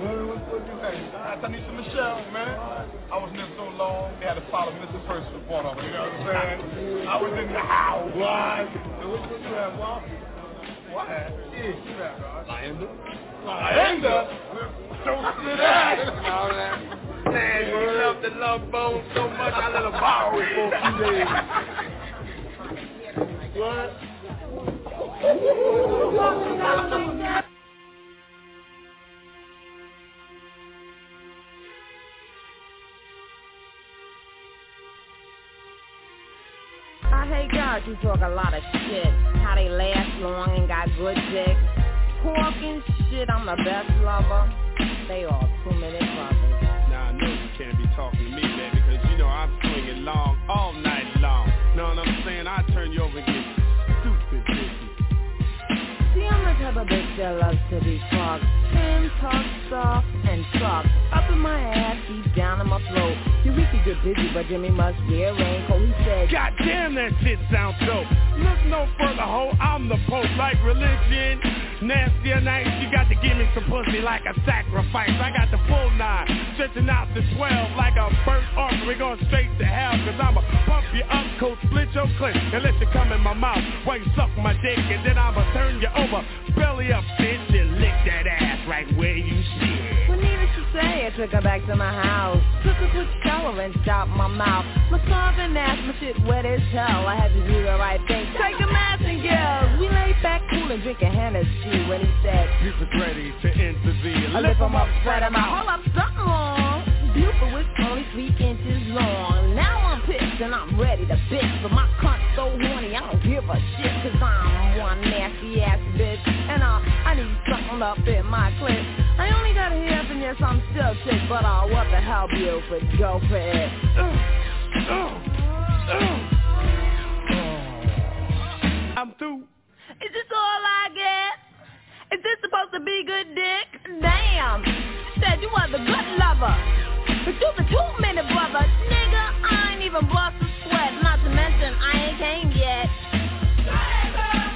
What, what you hey, I need some Michelle, man. I was in there so long. They had to follow Mr. First report on it, you know what I'm saying? I was in the house. What? So what you have, Bob? What? Yeah, you have, Rod. Lyenda? Lyenda? Don't sit that. All that. Man, you love the love bone so much, I let her borrow it for a few days. What? I hate guys who talk a lot of shit. How they last long and got good dick. Talking shit, I'm the best lover. They all two minute brothers. Now I know you can't be talking to me, man, because you know I'm swinging long all night long. Know what I'm saying? I turn you over and get stupid busy. See, I'm the type of bitch that loves to be fucked. Talk soft and suck. Up in my ass, deep down in my throat. You we could get busy, but Jimmy must wear a raincoat. He said, God damn, that shit sounds dope. Look no further, ho. I'm the pope, like religion. Nasty or nice, you got to give me some pussy like a sacrifice. I got the full nine, stretching out the 12 like a burnt offering going straight to hell. Cause I'ma pump you up, coat, split your clit, and let you come in my mouth while you suck my dick. And then I'ma turn you over, belly up, bitch, and lick that ass right where you sit. Well, needless to say, I took her back to my house. Took a quick shower and stopped my mouth. My sobbing ass, my shit wet as hell. I had to do the right thing. Take a mask and girls. We laid back cool and drinking Hennessy when he said, was ready to intervene. I lift him up, spread him out. Hold up, something wrong. Buford was only three inches long. Now I'm pissed and I'm ready to bitch. But my cunt so horny, I don't give a shit. Cause something up in my clip. I only got a hip and yes, I'm still chick. But uh, what the hell, Buford? Go for it. I'm through. Is this all I get? Is this supposed to be good dick? Damn. Said you was a good lover. But you the two minute brother. Nigga, I ain't even bust a sweat. Not to mention, I ain't came yet. girls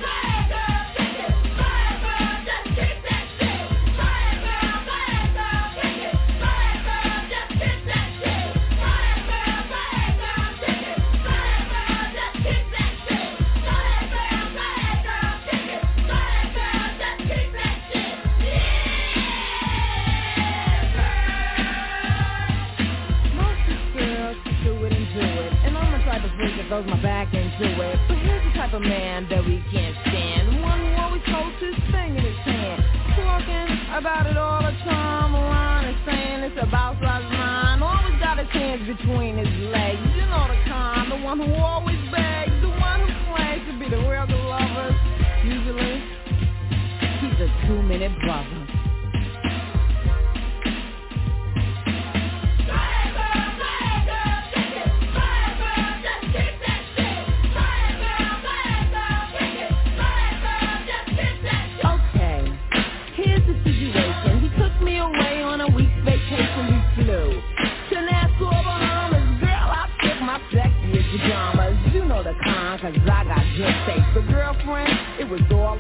throws my back into it. But here's the type of man that we can't stand. One who always holds his thing in his hand. Talking about it all the time. Lying and saying it's about size mine. Always got his hands between his legs. You know the kind. The one who always begs. The one who claims to be the real lovers. Usually, he's a two-minute brother. Cause I got good taste. But girlfriend, it was all